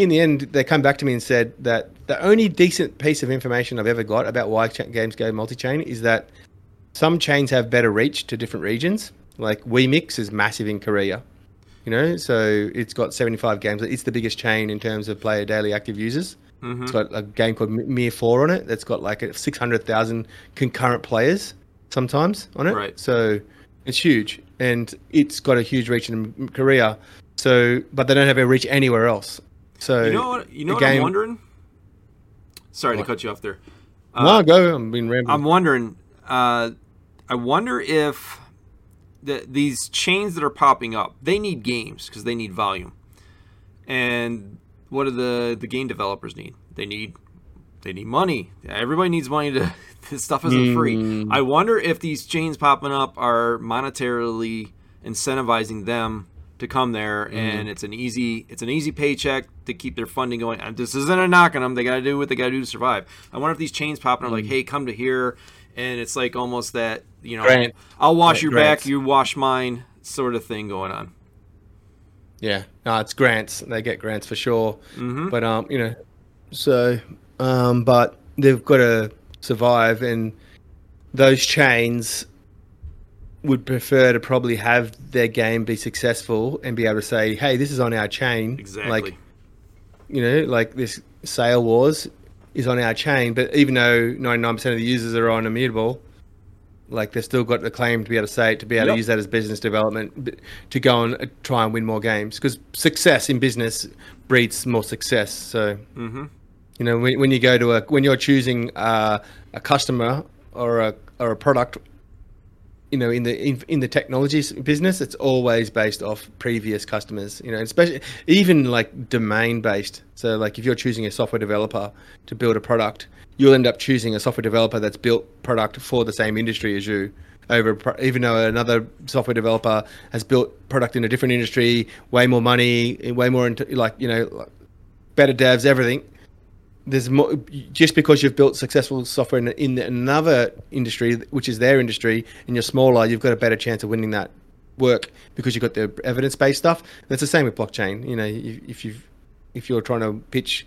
in the end, they come back to me and said that the only decent piece of information I've ever got about why games go multi-chain is that some chains have better reach to different regions. Like WeMix is massive in Korea, you know, so it's got 75 games. It's the biggest chain in terms of player daily active users. Mm-hmm. It's got a game called Mir 4 on it that's got like 600,000 concurrent players sometimes on it. Right. So it's huge and it's got a huge reach in Korea. So, but they don't have a reach anywhere else. So you know what? You know what game... I'm wondering. Sorry what? to cut you off there. Uh, no, go. I'm being rambling. I'm wondering. Uh, I wonder if the, these chains that are popping up, they need games because they need volume. And what do the the game developers need? They need they need money. Everybody needs money to. *laughs* This stuff isn't mm. free. I wonder if these chains popping up are monetarily incentivizing them to come there, mm. and it's an easy it's an easy paycheck to keep their funding going. And this isn't a knock on them. They got to do what they got to do to survive. I wonder if these chains popping up like, mm. hey, come to here, and it's like almost that you know, Grant. I'll wash yeah, your grants. back, you wash mine, sort of thing going on. Yeah, no, it's grants. They get grants for sure. Mm-hmm. But um, you know, so um, but they've got to survive, and those chains would prefer to probably have their game be successful and be able to say, "Hey, this is on our chain." Exactly. Like, you know, like this Sailwars is on our chain, but even though 99% of the users are on Immutable, like they've still got the claim to be able to say it, to be able yep. to use that as business development, to go and uh, try and win more games. Because success in business breeds more success. So, mm-hmm. you know, when, when you go to a when you're choosing uh, a customer or a or a product you know in the in, in the technology business it's always based off previous customers you know especially even like domain based so like if you're choosing a software developer to build a product you'll end up choosing a software developer that's built product for the same industry as you. Over even though another software developer has built product in a different industry way more money way more into like you know better devs everything there's more just because you've built successful software in, in another industry, which is their industry, and you're smaller, you've got a better chance of winning that work because you've got the evidence-based stuff. That's the same with blockchain. You know, if you if you're trying to pitch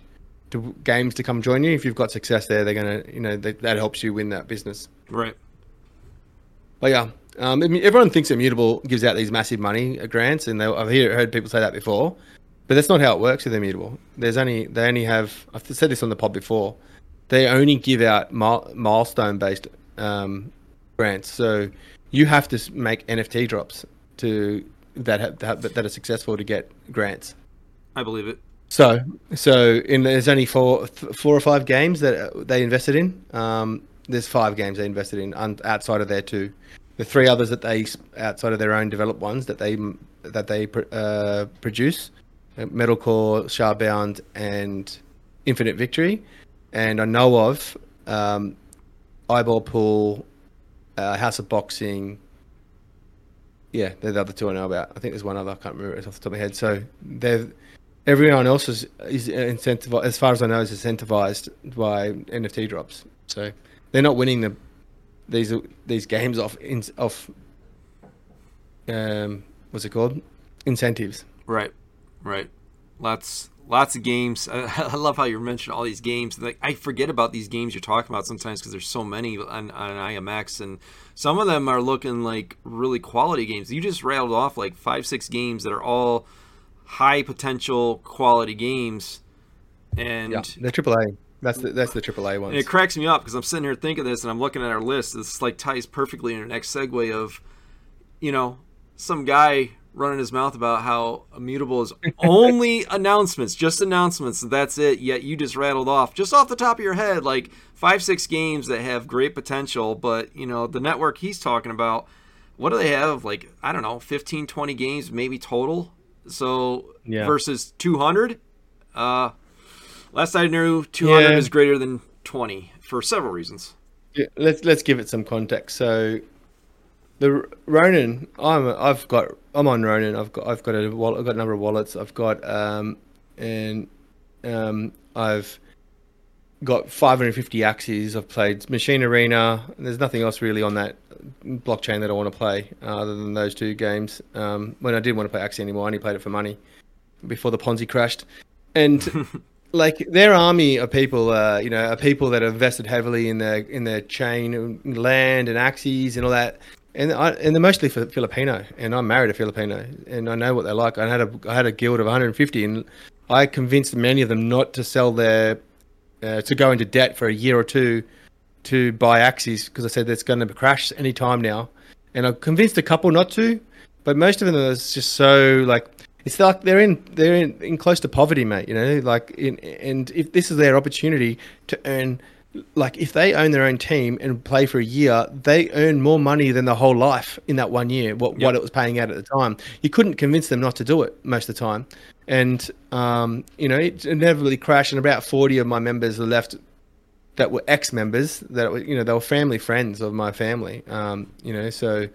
to games to come join you, if you've got success there, they're gonna, you know, they, that helps you win that business. Right. But yeah, um, I mean, everyone thinks Immutable gives out these massive money grants, and they, I've heard people say that before. But that's not how it works with Immutable. There's only they only have. I've said this on the pod before. They only give out milestone based um, grants. So you have to make NFT drops to that have, that are successful to get grants. I believe it. So so in there's only four four or five games that they invested in. Um, there's five games they invested in outside of their two. The three others that they outside of their own developed ones that they that they uh, produce Metalcore, Shardbound, and Infinite Victory. And I know of um, Eyeball Pool, uh, House of Boxing. Yeah, they're the other two I know about. I think there's one other I can't remember off the top of my head. So they're everyone else is, is incentivized, as far as I know, is incentivized by NFT drops. So they're not winning the these these games off in, off um, what's it called incentives. Right. Right. Lots lots of games. I, *laughs* I love how you mentioned all these games. Like I forget about these games you're talking about sometimes because there's so many on, on IMX, and some of them are looking like really quality games. You just rattled off like five, six games that are all high potential quality games, and yeah, the AAA. That's the that's the AAA ones. And it cracks me up because I'm sitting here thinking this, and I'm looking at our list. This like ties perfectly in our next segue of, you know, some guy running his mouth about how immutable is only *laughs* announcements, just announcements. That's it. Yet you just rattled off, just off the top of your head, like five, six games that have great potential. But, you know, the network he's talking about, what do they have? Like, I don't know, 15, 20 games maybe total. So yeah. versus 200. Uh, last I knew, 200 yeah. is greater than 20 for several reasons. Yeah, let's let's give it some context. So, the Ronin, I'm I've got I'm on Ronin. I've got I've got a wallet. I've got a number of wallets. I've got um and um I've got 550 Axies. I've played Machine Arena. There's nothing else really on that blockchain that I want to play uh, other than those two games. Um, when I didn't want to play Axie anymore, I only played it for money before the Ponzi crashed. And *laughs* like their army of people, uh, you know, are people that have invested heavily in their in their chain, and land and Axies and all that. And I, and they're mostly Filipino, and I'm married a Filipino, and I know what they're like. I had a I had a guild of 150, and I convinced many of them not to sell their uh, to go into debt for a year or two to buy Axies because I said it's going to crash any time now, and I convinced a couple not to, but most of them is just so like it's like they're in they're in, in close to poverty, mate. You know, like in, and if this is their opportunity to earn like if they own their own team and play for a year, they earn more money than the whole life in that one year. What yep. what it was paying out at the time, you couldn't convince them not to do it most of the time. And um, you know, it inevitably crashed, and about forty of my members are left that were ex-members that were you know they were family friends of my family. Um, you know, so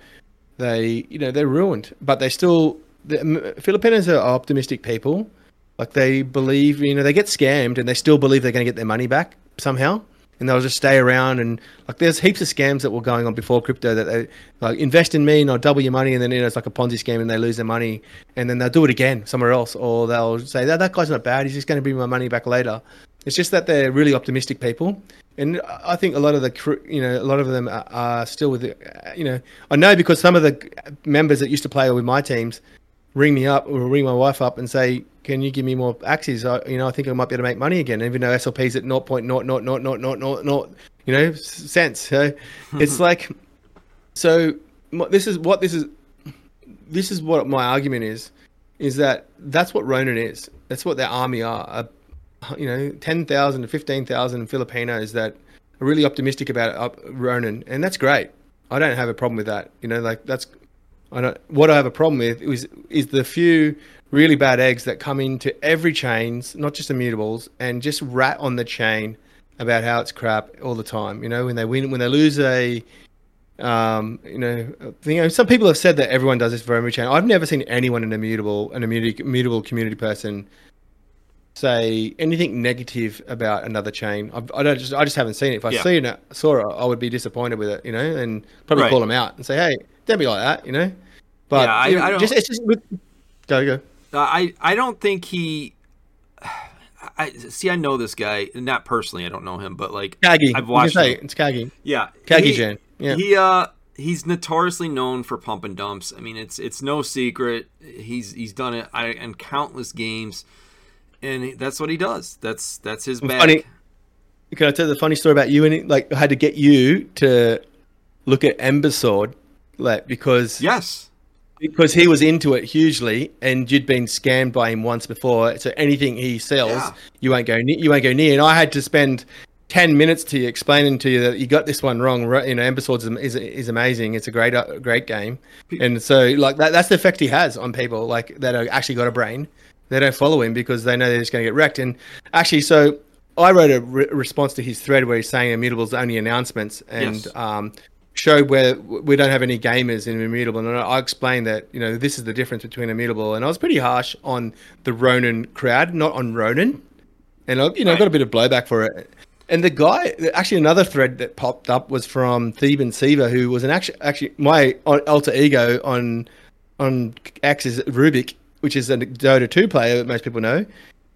they you know they're ruined, but they still the Filipinos are optimistic people. Like they believe, you know, they get scammed and they still believe they're going to get their money back somehow and they'll just stay around and like there's heaps of scams that were going on before crypto that they like invest in me and I'll double your money and then you know it's like a Ponzi scheme and they lose their money and then they'll do it again somewhere else or they'll say that that guy's not bad he's just going to bring my money back later. It's just that they're really optimistic people and I think a lot of the you know a lot of them are, still with you know I know because some of the members that used to play with my teams ring me up or ring my wife up and say can you give me more Axies? I, you know, I think I might be able to make money again, even though SLP's at 0.0000000, you know, cents. So *laughs* it's like, so this is what this is, this is what my argument is, is that that's what Ronin is. That's what their army are. you know, 10,000 to 15,000 Filipinos that are really optimistic about uh, Ronin. And that's great. I don't have a problem with that. You know, like that's, I don't, what I have a problem with is, is the few really bad eggs that come into every chains, not just immutables, and just rat on the chain about how it's crap all the time. You know, when they win, when they lose a, um, you know, you know, some people have said that everyone does this for every chain. I've never seen anyone in immutable, an immutable, community person, say anything negative about another chain. I, I, don't just, I just haven't seen it. If I yeah. seen it, saw it, I would be disappointed with it. You know, and probably right. call them out and say, hey, don't be like that. You know, but yeah, I, I don't. Just, it's just go go. I I don't think he. I see. I know this guy, not personally. I don't know him, but like Cagy. I've watched. Say It's Cagy. Yeah, Cagyjan. Yeah. He uh he's notoriously known for pump and dumps. I mean, it's it's no secret. He's he's done it in countless games, and that's what he does. That's that's his bag. Funny. Can I tell the funny story about you? And like, I had to get you to look at Ember Sword, like because yes, because he was into it hugely, and you'd been scammed by him once before. So anything he sells, yeah. you won't go near. You won't go near. And I had to spend ten minutes to you explaining to you that you got this one wrong. You know, Ember Swords is, is amazing. It's a great uh, great game, and so like that, that's the effect he has on people like that are actually got a brain. They don't follow him because they know they're just going to get wrecked. And actually, so I wrote a re- response to his thread where he's saying immutables only announcements, and yes. um, showed where we don't have any gamers in Immutable, and I explained that you know this is the difference between Immutable, and I was pretty harsh on the Ronin crowd, not on Ronin, and I you know right. got a bit of blowback for it. And the guy, actually, another thread that popped up was from Theban Siva, who was an actually actually my alter ego on on Axis Rubik, which is a Dota 2 player that most people know.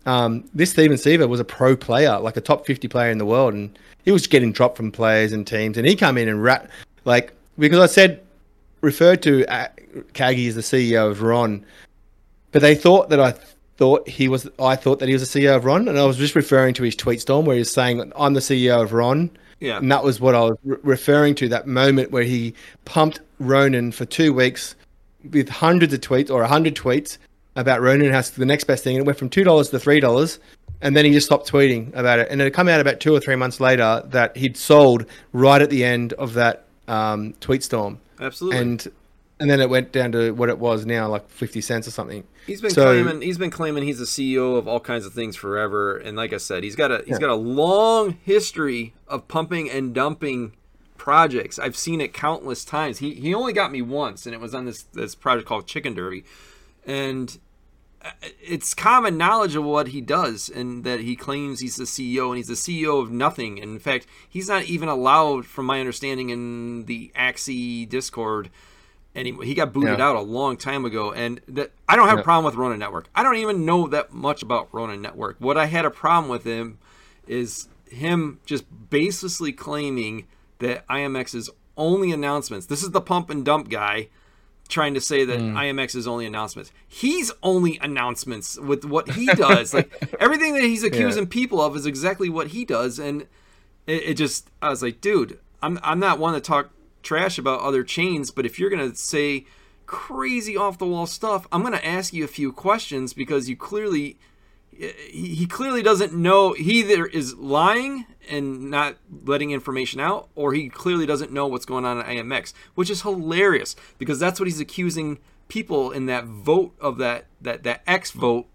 Um, this Steven Seaver was a pro player, like a top 50 player in the world, and he was getting dropped from players and teams, and he come in and rat like because I said referred to uh, Cagy as the CEO of Ron, but they thought that I thought he was. I thought that he was the CEO of Ron, and I was just referring to his tweet storm where he was saying, "I'm the CEO of Ron." Yeah, and that was what I was re- referring to. That moment where he pumped Ronin for two weeks with hundreds of tweets or hundred tweets about Ronin has the next best thing, and it went from two dollars to three dollars and then he just stopped tweeting about it. And it had come out about two or three months later that he'd sold right at the end of that um, tweet storm. Absolutely. And and then it went down to what it was now, like fifty cents or something. He's been so, claiming he's been claiming he's the CEO of all kinds of things forever, and like I said, he's got a he's yeah. got a long history of pumping and dumping projects. I've seen it countless times. He he only got me once, and it was on this this project called Chicken Derby, and uh, it's common knowledge of what he does and that he claims he's the CEO and he's the CEO of nothing. And in fact, he's not even allowed, from my understanding, in the Axie Discord. And he, got booted yeah. out a long time ago. And that I don't have yeah. a problem with Ronin Network. I don't even know that much about Ronin Network. What I had a problem with him is him just baselessly claiming that IMX's only announcements. This is the pump and dump guy trying to say that mm. IMX is only announcements. He's only announcements with what he does. like *laughs* everything that he's accusing yeah. people of is exactly what he does, and it, it, just I was like, dude, I'm I'm not one to talk trash about other chains, but if you're gonna say crazy off the wall stuff, I'm gonna ask you a few questions because you clearly he clearly doesn't know. He either is lying and not letting information out or he clearly doesn't know what's going on at IMX which is hilarious because that's what he's accusing people in that vote of that that that X vote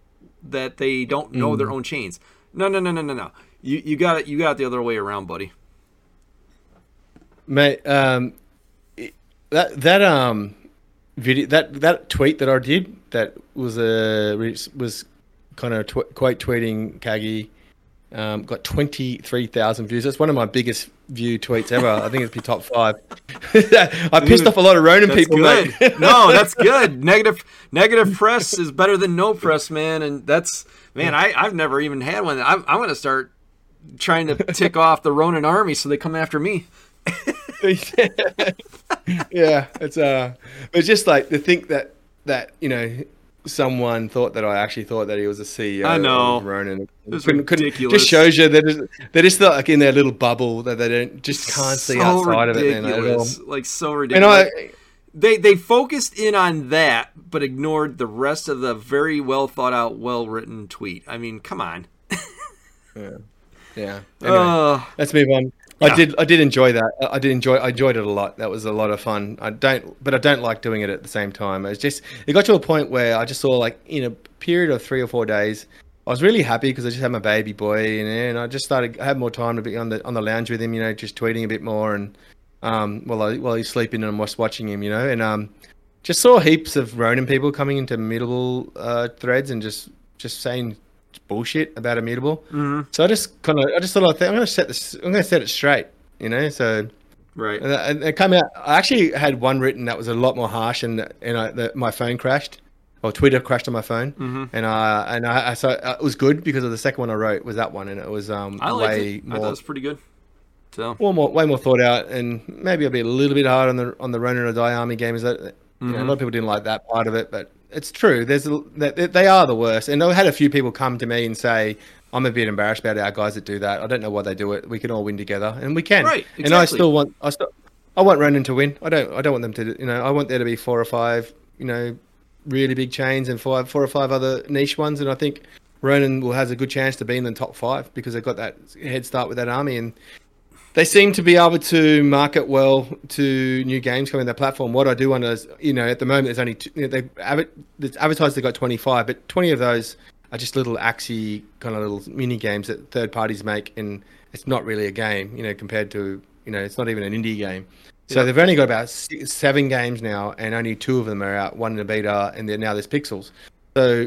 that they don't know mm. their own chains. No no no no no no. You you got it you got it the other way around buddy. Mate um that that um video that that tweet that I did that was a was kind of tw- quote tweeting Cagy. Um, got 23,000 views. That's one of my biggest view tweets ever. I think it'd be top five. *laughs* I pissed off a lot of Ronin people, good. mate. no, that's good. Negative negative press is better than no press, man. And that's man, I, I've never even had one. I'm, I'm going to start trying to tick *laughs* off the Ronin army so they come after me. *laughs* yeah, it's uh, it's just like to think that that you know someone thought that I actually thought that he was a CEO. I know. Of Ronin. Couldn't, just shows you that they're just like in their little bubble that they don't just can't so see outside ridiculous. of it. Like so ridiculous. And I, they they focused in on that, but ignored the rest of the very well thought out, well written tweet. I mean, come on. *laughs* yeah. Yeah. Anyway, uh, let's move on. I did. I did enjoy that. I did enjoy. I enjoyed it a lot. That was a lot of fun. I don't, but I don't like doing it at the same time. It's just. It got to a point where I just saw like in a period of three or four days, I was really happy because I just had my baby boy there, and I just started I had more time to be on the on the lounge with him. You know, just tweeting a bit more, and um, while I, while he's sleeping and I'm just watching him. You know, and um, just saw heaps of Ronin people coming into Immutable uh, threads and just just saying bullshit about immutable. Mm-hmm. So I just kind of, I just thought, I think I'm going to set this, I'm going to set it straight, you know. So right, and, it came out. I actually had one written that was a lot more harsh, and and I, the, my phone crashed, or Twitter crashed on my phone, mm-hmm. and I and I, so it was good because of the second one I wrote was that one, and it was um I way it. more. I thought it was pretty good. So well, more, way more thought out, and maybe I'll be a little bit hard on the on the Ronin or Die Army game. Is that mm-hmm. you know, a lot of people didn't like that part of it, but it's true. There's a, they are the worst, and I had a few people come to me and say, "I'm a bit embarrassed about our guys that do that. I don't know why they do it. We can all win together, and we can. Right, exactly. And I still want, I still, I want Ronin to win. I don't, I don't want them to, you know, I want there to be four or five, you know, really big chains and five, four or five other niche ones, and I think Ronin will has a good chance to be in the top five because they've got that head start with that army and they seem to be able to market well to new games coming to their platform. What I do wonder is, you know, at the moment there's only two, you know, they advertised they got 25, but 20 of those are just little Axie kind of little mini games that third parties make, and it's not really a game, you know, compared to, you know, it's not even an indie game. So they've only got about six, seven games now, and only two of them are out. One in the beta, and then now there's Pixels. So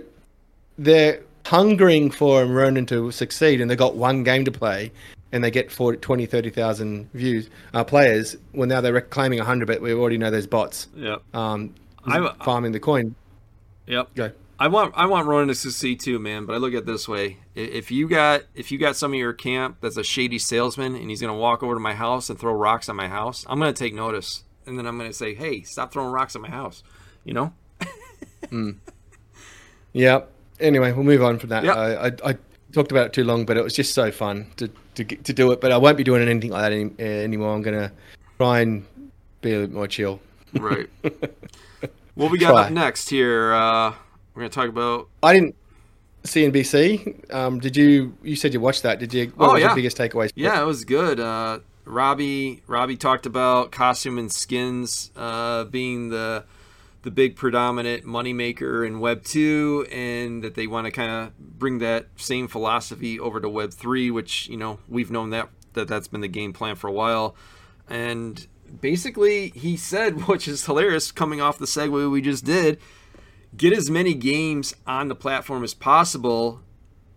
they're hungering for Ronin to succeed, and they've got one game to play and they get 40, 20, 30,000 views, uh, players, well, now they're claiming 100, but we already know there's bots. Yeah. Um, I'm farming the coin. Yep. Go. I want I want Ronin to succeed too, man. But I look at it this way: if you got if you got some of your camp that's a shady salesman and he's gonna walk over to my house and throw rocks on my house, I'm gonna take notice, and then I'm gonna say, "Hey, stop throwing rocks at my house," you know. *laughs* mm. Yeah. Anyway, we'll move on from that. Yep. I, I, I talked about it too long, but it was just so fun to to to do it. But I won't be doing anything like that any, uh, anymore. I'm gonna try and be a bit more chill. Right. *laughs* what we got try. up next here? Uh, we're gonna talk about. I didn't. CNBC. Um, did you? You said you watched that. Did you? What oh, was yeah. your biggest takeaways? Yeah, it was good. Uh, Robbie Robbie talked about costume and skins uh, being the the big predominant moneymaker in Web 2 and that they want to kind of bring that same philosophy over to Web 3, which, you know, we've known that, that that's been the game plan for a while. And basically, he said, *laughs* which is hilarious coming off the segue we just did, get as many games on the platform as possible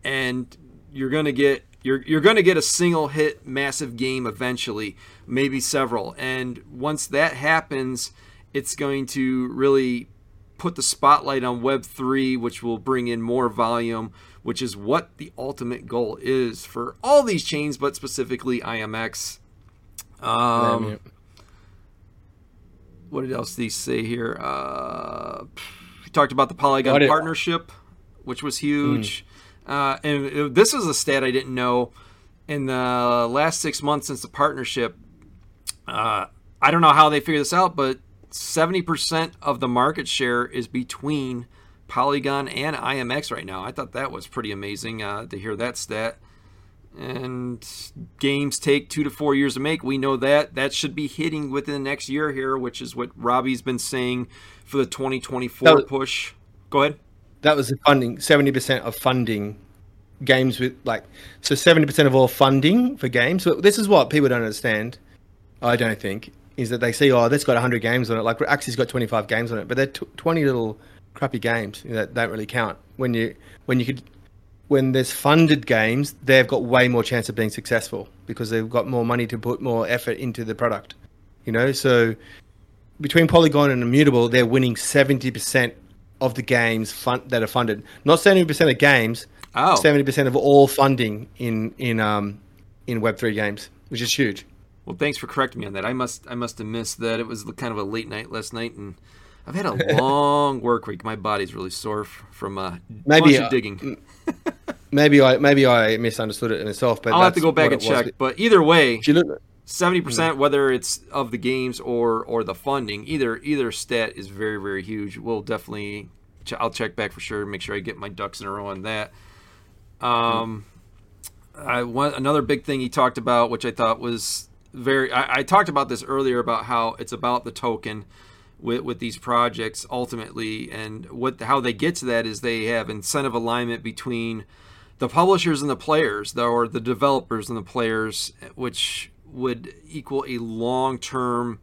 and you're going to get you're, you're going to get a single hit massive game eventually maybe several and once that happens it's going to really put the spotlight on Web3, which will bring in more volume, which is what the ultimate goal is for all these chains, but specifically IMX. Um, what else did he say here? Uh, he talked about the Polygon partnership, which was huge. Mm. Uh, and it, this is a stat I didn't know. In the last six months since the partnership, uh, I don't know how they figure this out, but 70% of the market share is between Polygon and IMX right now. I thought that was pretty amazing uh, to hear that stat. And games take two to four years to make. We know that. That should be hitting within the next year here, which is what Robbie's been saying for the 2024 was, push. Go ahead. That was the funding. 70% of funding games with like so 70% of all funding for games. So this is what people don't understand. I don't think is that they see, oh, that's got 100 games on it. Like Axie's got 25 games on it, but they're t- 20 little crappy games that don't really count. When you when you could when there's funded games, they've got way more chance of being successful because they've got more money to put more effort into the product. You know, so between Polygon and Immutable, they're winning 70% of the games fun- that are funded. Not 70% of games, oh. 70% of all funding in in um in Web3 games, which is huge. Well, thanks for correcting me on that. I must I must have missed that. It was kind of a late night last night, and I've had a *laughs* long work week. My body's really sore from uh, maybe uh, digging. *laughs* maybe I maybe I misunderstood it in itself, but I'll have to go back and check. But either way, seventy percent, whether it's of the games or or the funding, either either stat is very very huge. We'll definitely I'll check back for sure. Make sure I get my ducks in a row on that. Um, I want another big thing he talked about, which I thought was very I, I, talked about this earlier about how it's about the token with, with these projects ultimately and what how they get to that is they have incentive alignment between the publishers and the players or the developers and the players which would equal a long-term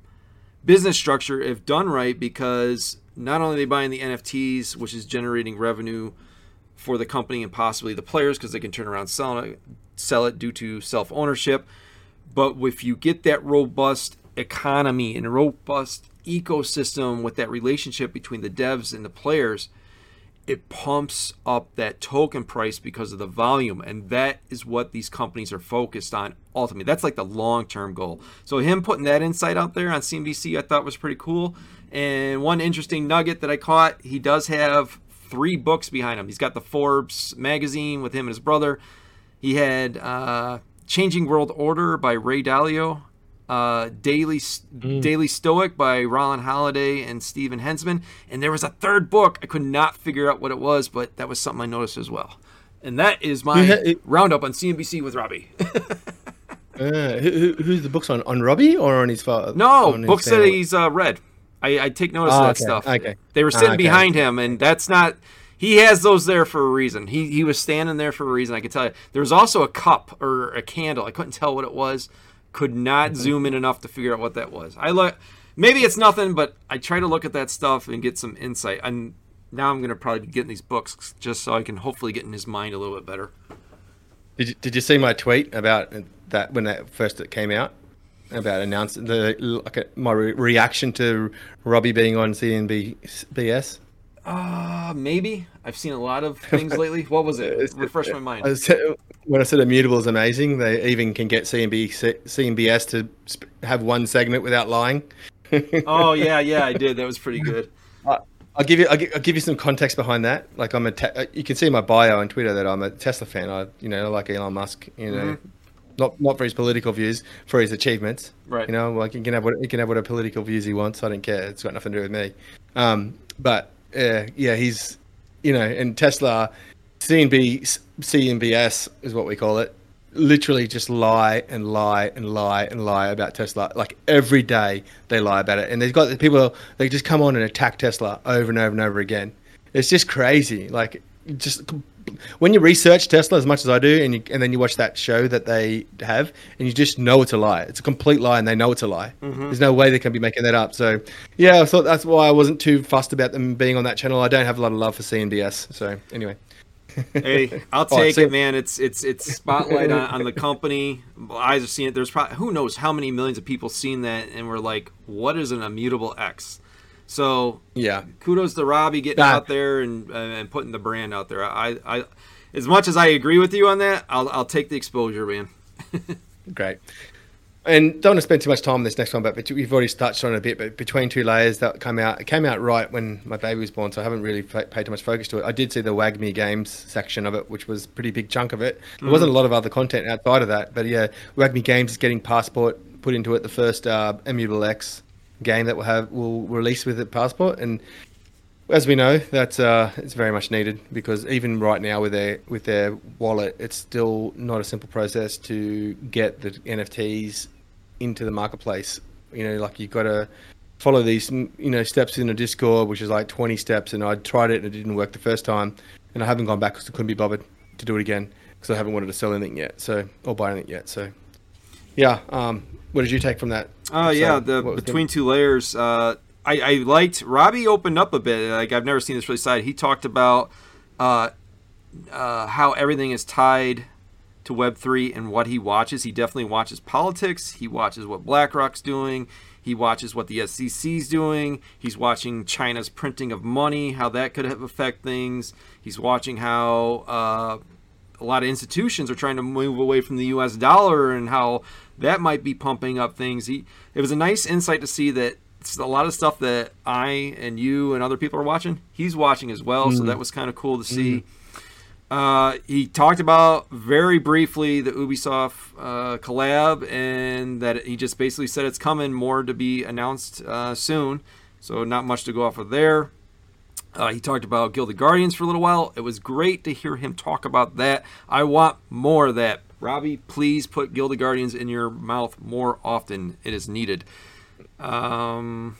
business structure if done right because not only are they buying the NFTs which is generating revenue for the company and possibly the players because they can turn around sell it, sell it due to self-ownership but if you get that robust economy and robust ecosystem with that relationship between the devs and the players, it pumps up that token price because of the volume. And that is what these companies are focused on ultimately. That's like the long term goal. So, him putting that insight out there on CNBC, I thought was pretty cool. And one interesting nugget that I caught he does have three books behind him. He's got the Forbes magazine with him and his brother. He had uh, Changing World Order by Ray Dalio, uh, Daily mm. Daily Stoic by Rowland Holiday and Stephen Hensman, and there was a third book. I could not figure out what it was, but that was something I noticed as well. And that is my it, roundup on CNBC with Robbie. *laughs* uh, who, who's the books on? On Robbie or on his father? No, books that he's uh, read. I, I, take notice oh, of that okay, stuff. Okay. They were sitting okay. behind him, and that's not he has those there for a reason. He he was standing there for a reason. I can tell you. There was also a cup or a candle. I couldn't tell what it was. Could not zoom in enough to figure out what that was. I look. Maybe it's nothing, but I try to look at that stuff and get some insight. And now I'm gonna probably be getting these books just so I can hopefully get in his mind a little bit better. Did you, did you see my tweet about that when that first it came out? about announcing the like my re- reaction to Robbie being on CNBS. Uh, maybe. I've seen a lot of *laughs* things lately. What was it? Refresh my mind. when I said Immutable is amazing, they even can get CNB, CNBS to have one segment without lying. *laughs* oh yeah, yeah, I did. That was pretty good. I'll give you I'll give, I'll give, you some context behind that. Like I'm a te- uh, you can see my bio on Twitter that I'm a Tesla fan. I you know I like Elon Musk. You know, mm-hmm. not not for his political views, for his achievements. Right. You know, like he can have what he can have whatever political views he wants. I don't care. It's got nothing to do with me. Um, but yeah, yeah, he's you know, and Tesla CNB CNBS is what we call it. literally just lie and lie and lie and lie about Tesla. Like every day they lie about it, and they've got the people they just come on and attack Tesla over and over and over again. It's just crazy. Like just when you research Tesla as much as I do, and you, and then you watch that show that they have, and you just know it's a lie. It's a complete lie, and they know it's a lie. Mm-hmm. There's no way they can be making that up. So, yeah, I thought that's why I wasn't too fussed about them being on that channel. I don't have a lot of love for CNBS. So, anyway. *laughs* hey, I'll take it, man. It's it's it's spotlight on, on the company. Eyes are seeing it. There's probably who knows how many millions of people seen that, and we're like, what is an immutable X? So yeah, kudos to Robbie getting out there and uh, and putting the brand out there. I, I, as much as I agree with you on that, I'll I'll take the exposure, man. *laughs* Great. And don't want to spend too much time on this next one, but we've already touched on it a bit. But between two layers, that came out. It came out right when my baby was born, so I haven't really paid too much focus to it. I did see the WAGMI Games section of it, which was a pretty big chunk of it. There mm. wasn't a lot of other content outside of that, but yeah, WAGMI Games is getting Passport put into it, the first uh, Immutable X game that will have will release with the passport. And as we know that's uh, it's very much needed because even right now with their with their wallet it's still not a simple process to get the NFTs into the marketplace. You know like you've got to follow these you know steps in a discord which is like 20 steps and I tried it and it didn't work the first time and I haven't gone back because I couldn't be bothered to do it again because I haven't wanted to sell anything yet so or buy anything yet so yeah um, what did you take from that? Oh uh, yeah, the between two layers. Uh, I, I liked Robbie opened up a bit. Like I've never seen this really side. He talked about uh, uh, how everything is tied to Web three and what he watches. He definitely watches politics. He watches what BlackRock's doing. He watches what the SEC's doing. He's watching China's printing of money, how that could have affect things. He's watching how uh, a lot of institutions are trying to move away from the U.S. dollar and how that might be pumping up things. He it was a nice insight to see that a lot of stuff that I and you and other people are watching, he's watching as well. Mm. So that was kind of cool to see. Mm. Uh, he talked about very briefly the Ubisoft uh, collab and that he just basically said it's coming, more to be announced uh, soon. So not much to go off of there. Uh, he talked about Gilded Guardians for a little while. It was great to hear him talk about that. I want more of that. Robbie, please put Gilded Guardians in your mouth more often. It is needed. Um,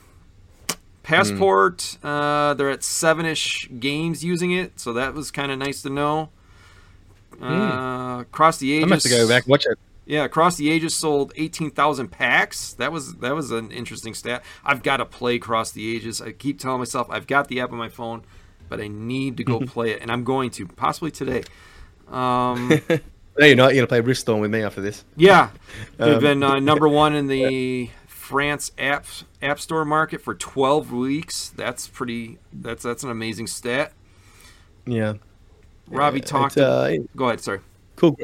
Passport, mm. uh, they're at seven ish games using it, so that was kind of nice to know. Mm. Uh, Across the Ages. I have to go back watch it. Yeah, Across the Ages sold eighteen thousand packs. That was that was an interesting stat. I've got to play Across the Ages. I keep telling myself I've got the app on my phone, but I need to go *laughs* play it, and I'm going to possibly today. *laughs* Um, No, you're not. You're gonna play Riftstorm with me after this. Yeah, they've um, been uh, number *laughs* one in the France app app store market for 12 weeks. That's pretty. That's that's an amazing stat. Yeah. Robbie yeah, talked. Uh, go ahead. Sorry. Cool.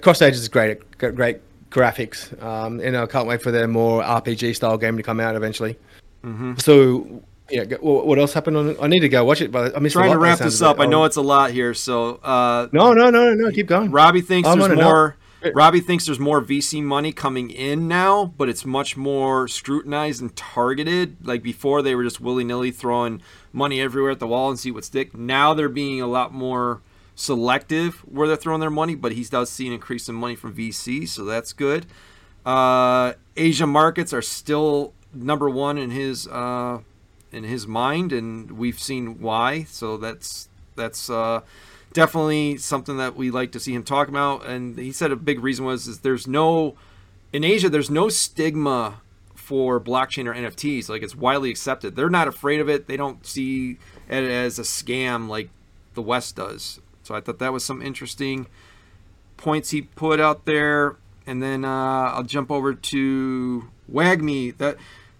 Cross Ages is great. Great graphics. Um, and I can't wait for their more RPG style game to come out eventually. Mm-hmm. So yeah. What else happened on? I need to go watch it, but I missed. Trying to wrap this up. I know it's a lot here, so. Uh, no, no, no, no. Keep going. Robbie thinks I'm there's more. Robbie thinks there's more VC money coming in now, but it's much more scrutinized and targeted. Like before, they were just willy nilly throwing money everywhere at the wall and see what stick. Now they're being a lot more selective where they're throwing their money, but he does see an increase in money from VC, so that's good. Uh, Asia markets are still number one in his uh, in his mind, and we've seen why. So that's that's uh, definitely something that we like to see him talk about. And he said a big reason was is there's no in Asia there's no stigma for blockchain or NFTs. Like it's widely accepted. They're not afraid of it. They don't see it as a scam like the West does. So I thought that was some interesting points he put out there. And then uh, I'll jump over to WAGMI. That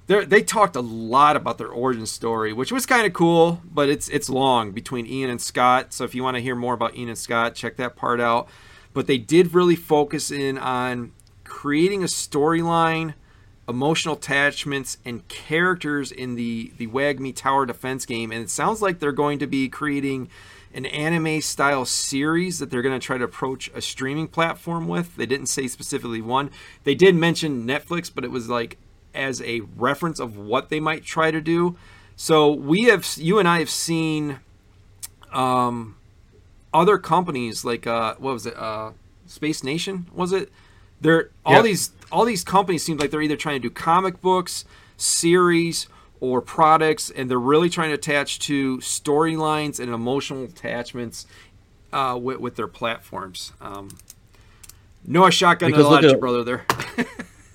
they talked a lot about their origin story, which was kind of cool, but it's it's long between Ian and Scott. So if you want to hear more about Ian and Scott, check that part out. But they did really focus in on creating a storyline, emotional attachments, and characters in the the WAGMI Tower Defense game. And it sounds like they're going to be creating an anime style series that they're going to try to approach a streaming platform with. They didn't say specifically one. They did mention Netflix, but it was like as a reference of what they might try to do. So we have, you and I have seen um, other companies like uh, what was it? Uh, Space Nation was it? They're all Yep. these all these companies seem like they're either trying to do comic books, series, or products, and they're really trying to attach to storylines and emotional attachments uh, with, with their platforms. Um, Noah shotgun a Because lot look at your brother there. *laughs*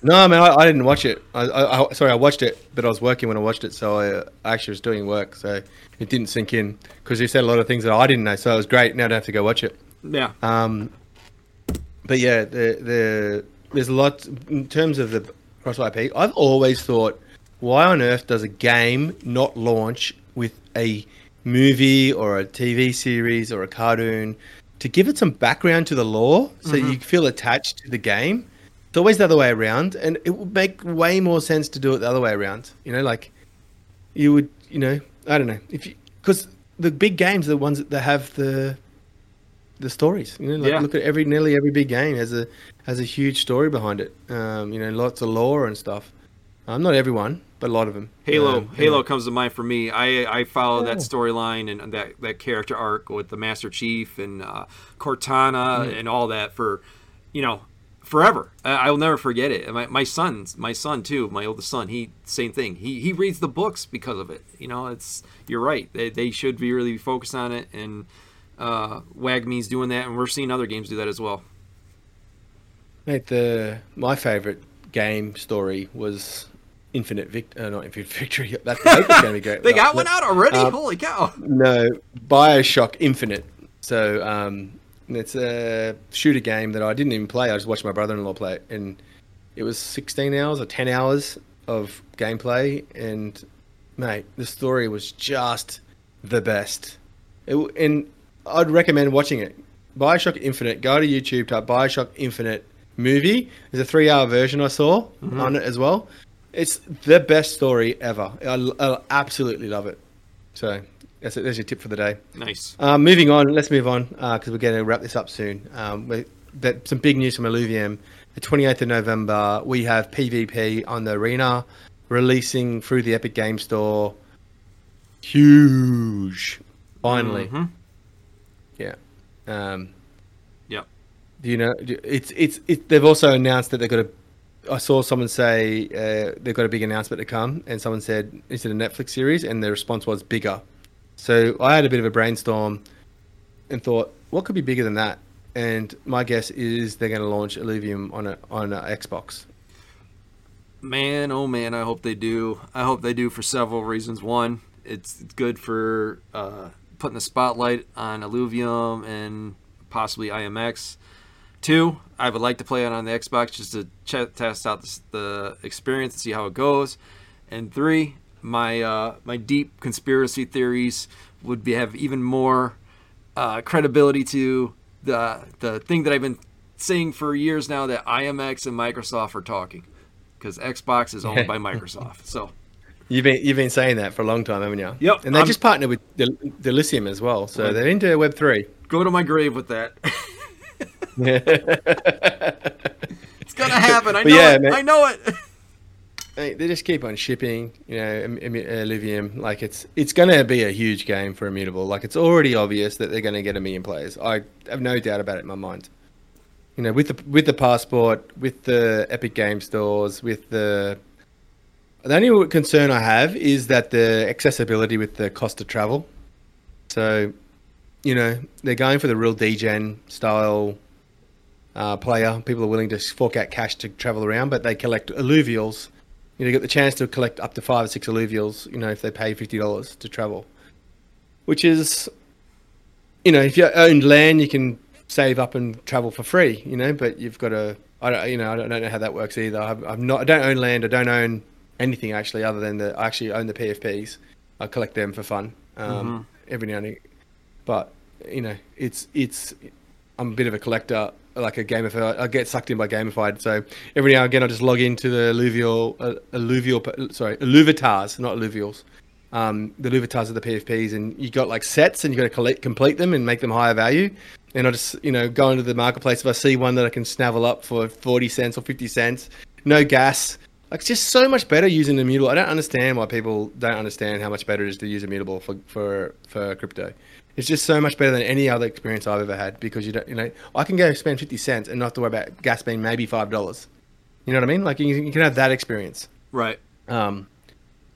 No, man, I, I didn't watch it. I, I, I sorry, I watched it, but I was working when I watched it, so I, uh, I actually was doing work, so it didn't sink in because you said a lot of things that I didn't know. So it was great. Now I don't have to go watch it. yeah, Um, but yeah, the the there's a lot in terms of the cross IP. I've always thought, why on earth does a game not launch with a movie or a TV series or a cartoon to give it some background to the lore, so you feel attached to the game? It's always the other way around, and it would make way more sense to do it the other way around. You know, like you would, you know, I don't know if because the big games are the ones that have the the stories. You know, like Yeah. look at every nearly every big game has a has a huge story behind it. Um, you know, lots of lore and stuff. Um, not everyone, a lot of them. Halo. Um, Halo yeah. comes to mind for me. I I follow that Oh. storyline and that that character arc with the Master Chief and uh, Cortana Mm. and all that for, you know, forever. I, I will never forget it. My my son's my son too. My oldest son. He same thing. He he reads the books because of it. You know, it's you're right. They they should be really focused on it and. Uh, WAGMI's doing that, and we're seeing other games do that as well. Mate, the my favorite game story was Infinite Vict. Uh, not Infinite *laughs* Victory. That's going to be great. *laughs* They got one out already. Um, Holy cow! No, Bioshock Infinite. So um, it's a shooter game that I didn't even play. I just watched my brother-in-law play it, and it was 16 hours or 10 hours of gameplay. And mate, the story was just the best. It, and I'd recommend watching it. Bioshock Infinite. Go to YouTube. Type Bioshock Infinite movie. There's a three-hour version I saw on it as well. It's the best story ever. I, I absolutely love it. So that's it. There's your tip for the day. Nice. Um, moving on, let's move on because we're going to wrap this up soon. Um, we, that, some big news from Illuvium. The 28th of November, we have PvP on the arena releasing through the Epic Game Store. Huge. Finally. Mhm. Yeah. Um, Yep. do you know? It's it's it, they've also announced that they've got a. I saw someone say uh, they've got a big announcement to come, and someone said is it a Netflix series? And the response was bigger. So I had a bit of a brainstorm, and thought, what could be bigger than that? And my guess is they're going to launch Illuvium on a on a Xbox. Man, oh man, I hope they do. I hope they do for several reasons. One, it's good for uh, putting the spotlight on Illuvium and possibly IMX. Two, I would like to play it on the Xbox just to ch- test out the, the experience and see how it goes. And three, my uh, my deep conspiracy theories would be have even more uh, credibility to the the thing that I've been saying for years now that IMX and Microsoft are talking because Xbox is owned by *laughs* Microsoft. So You've been you've been saying that for a long time, haven't you? Yep, And they I'm- just partnered with Del- Delicium as well, so Right. they're into Web three. go to my grave with that. *laughs* It's gonna happen. I know yeah, it. man. I know it. *laughs* They just keep on shipping, you know, Illuvium. Like it's it's going to be a huge game for Immutable. Like it's already obvious that they're going to get a million players. I have no doubt about it in my mind. You know, with the with the passport, with the Epic Game Stores, with the the only concern I have is that the accessibility with the cost of travel. So, you know, they're going for the real degen style uh, player. People are willing to fork out cash to travel around, but they collect Illuvials. You know, get the chance to collect up to five or six Illuvials. You know, if they pay fifty dollars to travel, which is, you know, if you own land, you can save up and travel for free. You know, but you've got to. I don't. You know, I don't, I don't know how that works either. I've, I'm not. I don't own land. I don't own anything actually, other than the. I actually own the PFPs. I collect them for fun um, every now and. But you know, it's it's. I'm a bit of a collector, like a gamified. I get sucked in by gamified. So every now and again, I just log into the Illuvial, uh, Illuvial, sorry, Illuvitars, not Illuvials. Um, the Illuvitars are the PFPs, and you got like sets, and you got to collect, complete them, and make them higher value. And I just, you know, go into the marketplace if I see one that I can snavel up for forty cents or fifty cents, no gas. Like it's just so much better using immutable. I don't understand why people don't understand how much better it is to use immutable for for for crypto. It's just so much better than any other experience I've ever had because you don't, you know, I can go spend fifty cents and not have to worry about gas being maybe five dollars. You know what I mean? Like you, you can have that experience. Right. Um,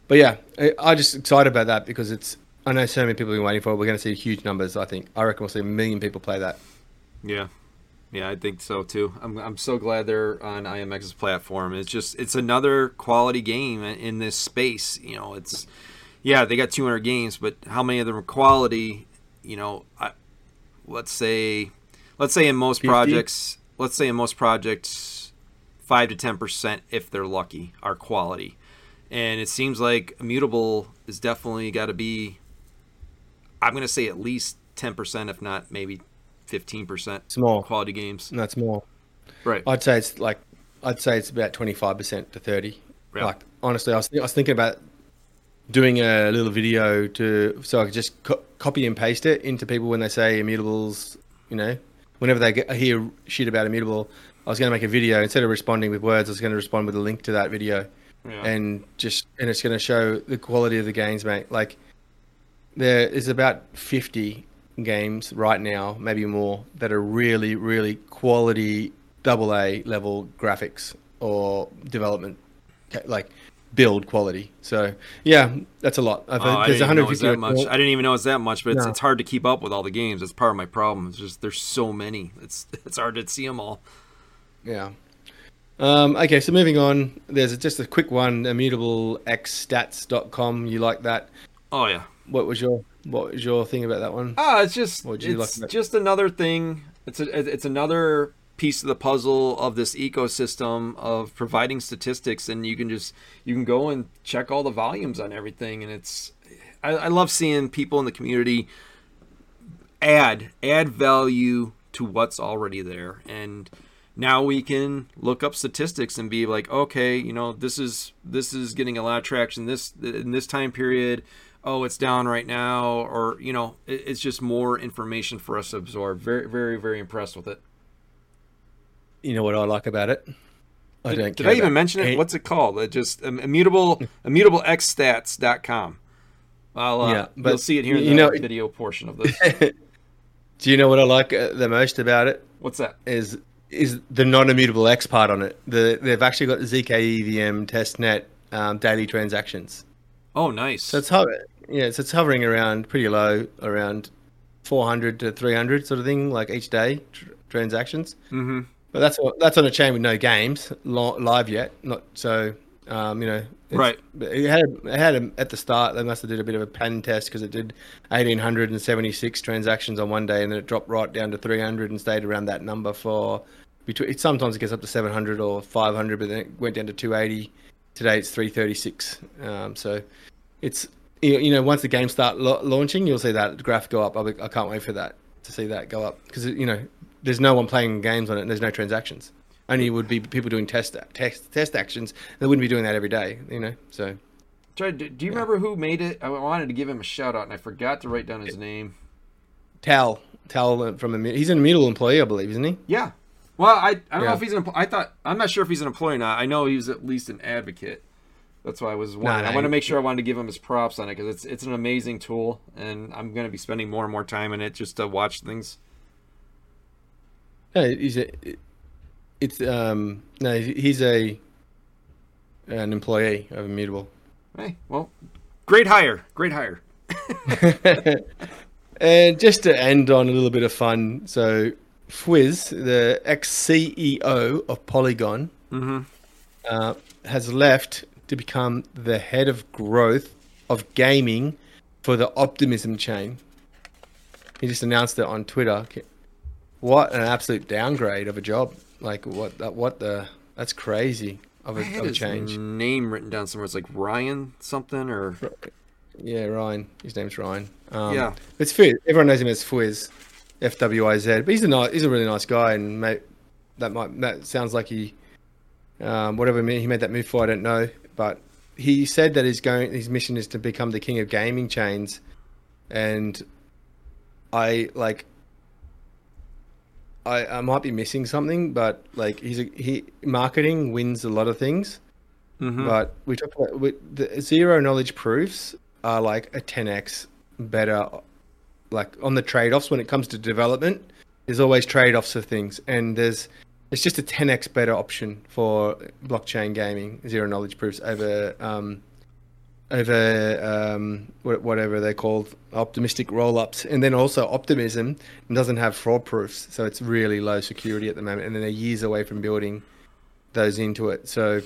but yeah, I, I'm just excited about that because it's. I know so many people have been waiting for it. We're going to see huge numbers. I think. I reckon we'll see a million people play that. Yeah. Yeah, I think so too. I'm, I'm so glad they're on IMX's platform. It's just it's another quality game in this space. You know, it's yeah they got 200 games, but how many of them are quality? You know, I, let's say let's say in most 50? projects, let's say in most projects, five to ten percent, if they're lucky, are quality. And it seems like immutable is definitely got to be. I'm going to say at least ten percent, if not maybe fifteen percent small quality games. That's more. Right. I'd say it's like I'd say it's about twenty five percent to thirty. Yeah. Like honestly, I was I was thinking about doing a little video to so I could just co- copy and paste it into people when they say immutables. You know, whenever they get, hear shit about immutable, I was going to make a video instead of responding with words. I was going to respond with a link to that video, yeah. and just and it's going to show the quality of the games, mate. Like there is about fifty games right now, maybe more, that are really, really quality double A level graphics or development, like build quality. So yeah, that's a lot. Oh, I didn't know it that much. I didn't even know it's that much, but it's, no. it's hard to keep up with all the games. That's part of my problem. It's just there's so many. It's *laughs* it's hard to see them all. Yeah. Um, okay, so moving on. There's just a quick one. ImmutableXstats.com. You like that? Oh yeah. What was your what was your thing about that one? Ah, it's just it's like just another thing. It's a, it's another piece of the puzzle of this ecosystem of providing statistics, and you can just you can go and check all the volumes on everything, and it's I, I love seeing people in the community add add value to what's already there, and now we can look up statistics and be like, okay, you know, this is this is getting a lot of traction this in this time period oh, it's down right now, or you know, it, it's just more information for us to absorb. Very, very, very impressed with it. You know what I like about it? I did, did I even mention it? What's it called? It just um, immutable immutableXstats.com. I'll uh, yeah, but you'll see it here in the know, video portion of this. *laughs* Do you know what I like uh, the most about it? What's that? Is is the non-immutable X part on it? The they've actually got the zkEVM testnet um, daily transactions. Oh, nice. So it's hovering, yeah, so it's hovering around pretty low, around 400 to 300 sort of thing, like each day tr- transactions. Mm-hmm. But that's that's on a chain with no games live yet. Not so, um, you know. Right. It had it had a, at the start. They must have did a bit of a pen test because it did 1876 transactions on one day, and then it dropped right down to 300 and stayed around that number for between. It, Sometimes it gets up to 700 or 500, but then it went down to 280. Today it's 336. Um, so it's you know once the game start lo- launching, you'll see that graph go up. I'll be, I can't wait for that to see that go up because you know there's no one playing games on it. and There's no transactions. Only would be people doing test test test actions. They wouldn't be doing that every day, you know. So, do you yeah. remember who made it? I wanted to give him a shout out, and I forgot to write down his name. Tal Tal uh, from a he's an immutable employee, I believe, isn't he? Yeah. Well, I, I don't yeah. know if he's an. I thought I'm not sure if he's an employee or not. I know he was at least an advocate. That's why I was wondering. I want to make sure I wanted to give him his props on it because it's it's an amazing tool, and I'm going to be spending more and more time in it just to watch things. No, he's a. It's um no, he's a an employee of Immutable. Hey, well, great hire, great hire. *laughs* and just to end on a little bit of fun, so Fwiz, the ex CEO of Polygon, mm-hmm. uh, has left to become the head of growth of gaming for the Optimism chain. He just announced it on Twitter. What an absolute downgrade of a job! Like what? That what the? That's crazy of a, of a change. Name written down somewhere. It's like Ryan something or. Yeah, Ryan. His name's Ryan. Um, yeah, it's Fwiz. Everyone knows him as Fwiz, F W I Z. But he's a nice, he's a really nice guy, and mate, that might that sounds like he, um, whatever he made that move for, I don't know. But he said that his going his mission is to become the king of gaming chains, and I like. I, I might be missing something, but like he's a, he marketing wins a lot of things, mm-hmm. but we talk about we, the zero knowledge proofs are like a 10x better like on the trade offs when it comes to development. There's always trade offs of things, and there's it's just a 10x better option for blockchain gaming, zero knowledge proofs over um, over um, whatever they're called, optimistic roll-ups, and then also optimism doesn't have fraud proofs, so it's really low security at the moment, and then they're years away from building those into it. So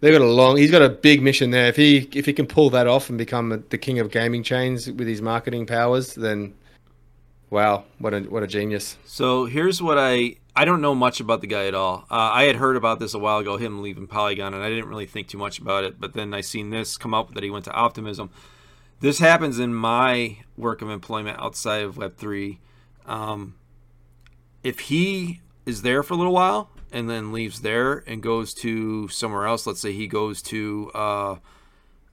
they've got a long. He's got a big mission there. If he if he can pull that off and become the king of gaming chains with his marketing powers, then wow, what a what a genius. So here's what I I don't know much about the guy at all. Uh, I had heard about this a while ago, him leaving Polygon, and I didn't really think too much about it. But then I seen this come up that he went to Optimism. This happens in my work of employment outside of Web three. Um, if he is there for a little while and then leaves there and goes to somewhere else, let's say he goes to uh,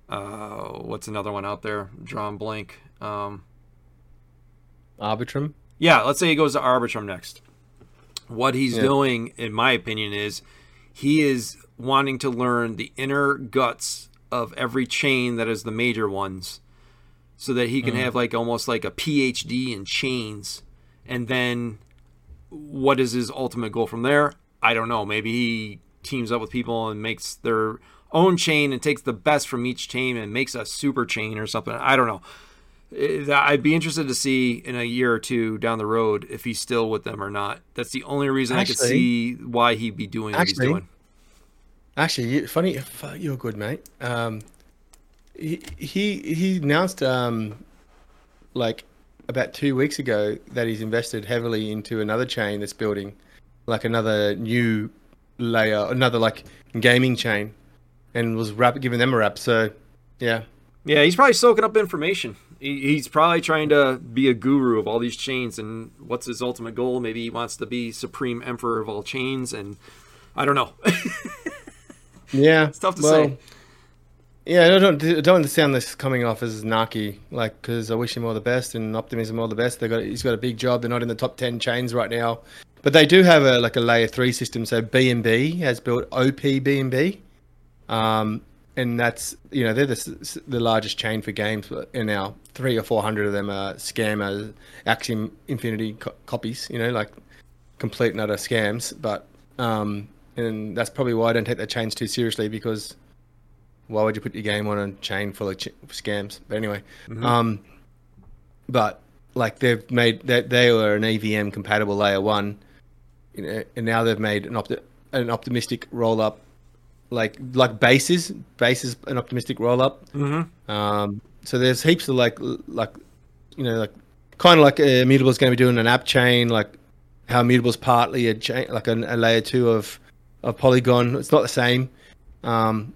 uh, what's another one out there? Drawn blank. Um, Arbitrum. Yeah, let's say he goes to Arbitrum next what he's yeah. doing, in my opinion, is he is wanting to learn the inner guts of every chain that is the major ones so that he can mm. have like almost like a PhD in chains. And then what is his ultimate goal from there? I don't know. Maybe he teams up with people and makes their own chain and takes the best from each chain and makes a super chain or something. I don't know. I'd be interested to see in a year or two down the road if he's still with them or not. That's the only reason actually, I could see why he'd be doing what actually, he's doing. Actually, funny, you're good, mate. Um, he he he announced um, like about two weeks ago that he's invested heavily into another chain that's building, like another new layer, another like gaming chain, and was rap- giving them a rap. So, yeah. Yeah, he's probably soaking up information he's probably trying to be a guru of all these chains and what's his ultimate goal? Maybe he wants to be supreme emperor of all chains and i don't know. *laughs* Yeah it's tough to well, say yeah i don't don't understand this coming off as naki like because i wish him all the best and optimism all the best. They got he's got a big job. They're not in the top 10 chains right now. But they do have a like a layer 3 system. So bnb has built op bnb um, and that's you know they're the, the largest chain for games in now three or four hundred of them are scammer Axie Infinity co- copies you know like complete and utter scams but um and that's probably why I don't take that chains too seriously because why would you put your game on a chain full of ch- scams but anyway mm-hmm. um but like they've made that they, they were an EVM compatible layer one you know and now they've made an opt- an optimistic roll up like like Base's, Base's an optimistic roll up. Mm-hmm. Um, so there's heaps of like like you know like kind of like uh, Immutable is going to be doing an app chain, like how Immutable is partly a chain, like a, a, layer two of of Polygon. It's not the same. Um,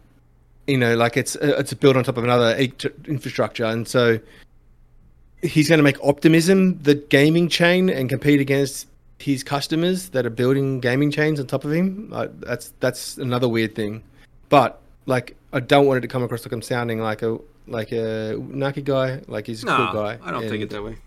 you know, like it's it's built on top of another infrastructure, and so he's going to make Optimism the gaming chain and compete against his customers that are building gaming chains on top of him. Uh, that's that's another weird thing. But like, I don't want it to come across like I'm sounding like a like a Naki guy. Like he's a no, cool guy. I don't and, take it that way.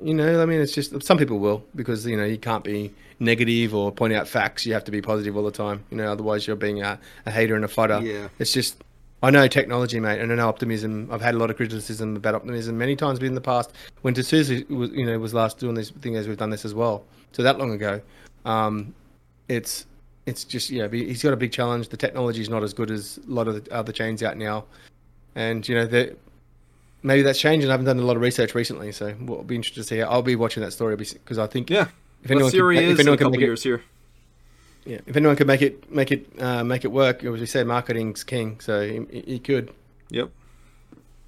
You know, I mean, it's just some people will because you know you can't be negative or point out facts. You have to be positive all the time. You know, otherwise you're being a, a hater and a fighter. Yeah, it's just I know technology, mate, and I know optimism. I've had a lot of criticism about optimism many times in the past. When D'Souza was, you know, was last doing this thing as we've done this as well so that long ago. Um, it's it's just yeah, he's got a big challenge. The technology is not as good as a lot of the other chains out now, and you know maybe that's changing. I haven't done a lot of research recently, so we'll be interested to see. I'll be watching that story because I think yeah, if anyone can, if anyone can make it, here. Yeah, if anyone could make it make it uh, make it work, as we said, marketing's king. So he, he could. Yep.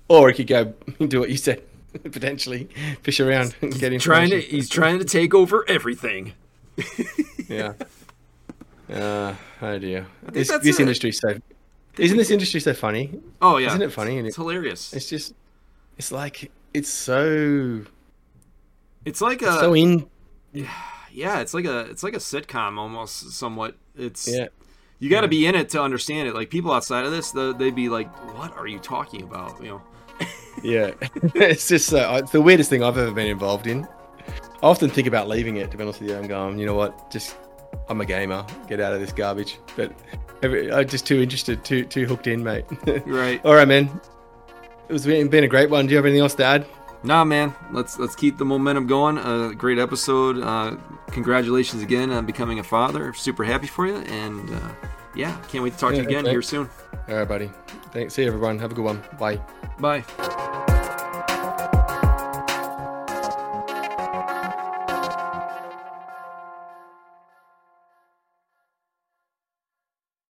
Or he could go *laughs* do what you said. *laughs* potentially fish around and get Trying to, he's trying to take over everything. *laughs* yeah. Uh, oh dear. This, this industry so. Isn't this industry so funny? Oh yeah. Isn't it funny? And it's hilarious. It's just. It's like it's so. It's like it's a so in. Yeah, it's like a it's like a sitcom almost somewhat. It's yeah. You got to yeah. be in it to understand it. Like people outside of this, they'd be like, "What are you talking about?" You know *laughs* yeah, *laughs* it's just uh, it's the weirdest thing I've ever been involved in. I often think about leaving it. To be honest with you, I'm going. You know what? Just I'm a gamer. Get out of this garbage. But I'm just too interested, too too hooked in, mate. *laughs* Right. All right, man. It was been a great one. Do you have anything else to add? Nah, man. Let's let's keep the momentum going. Uh, great episode. Uh, congratulations again on becoming a father. Super happy for you, and uh, yeah, can't wait to talk Yeah, to you again thanks, here soon. All right, buddy. Thanks. See you, everyone. Have a good one. Bye. Bye.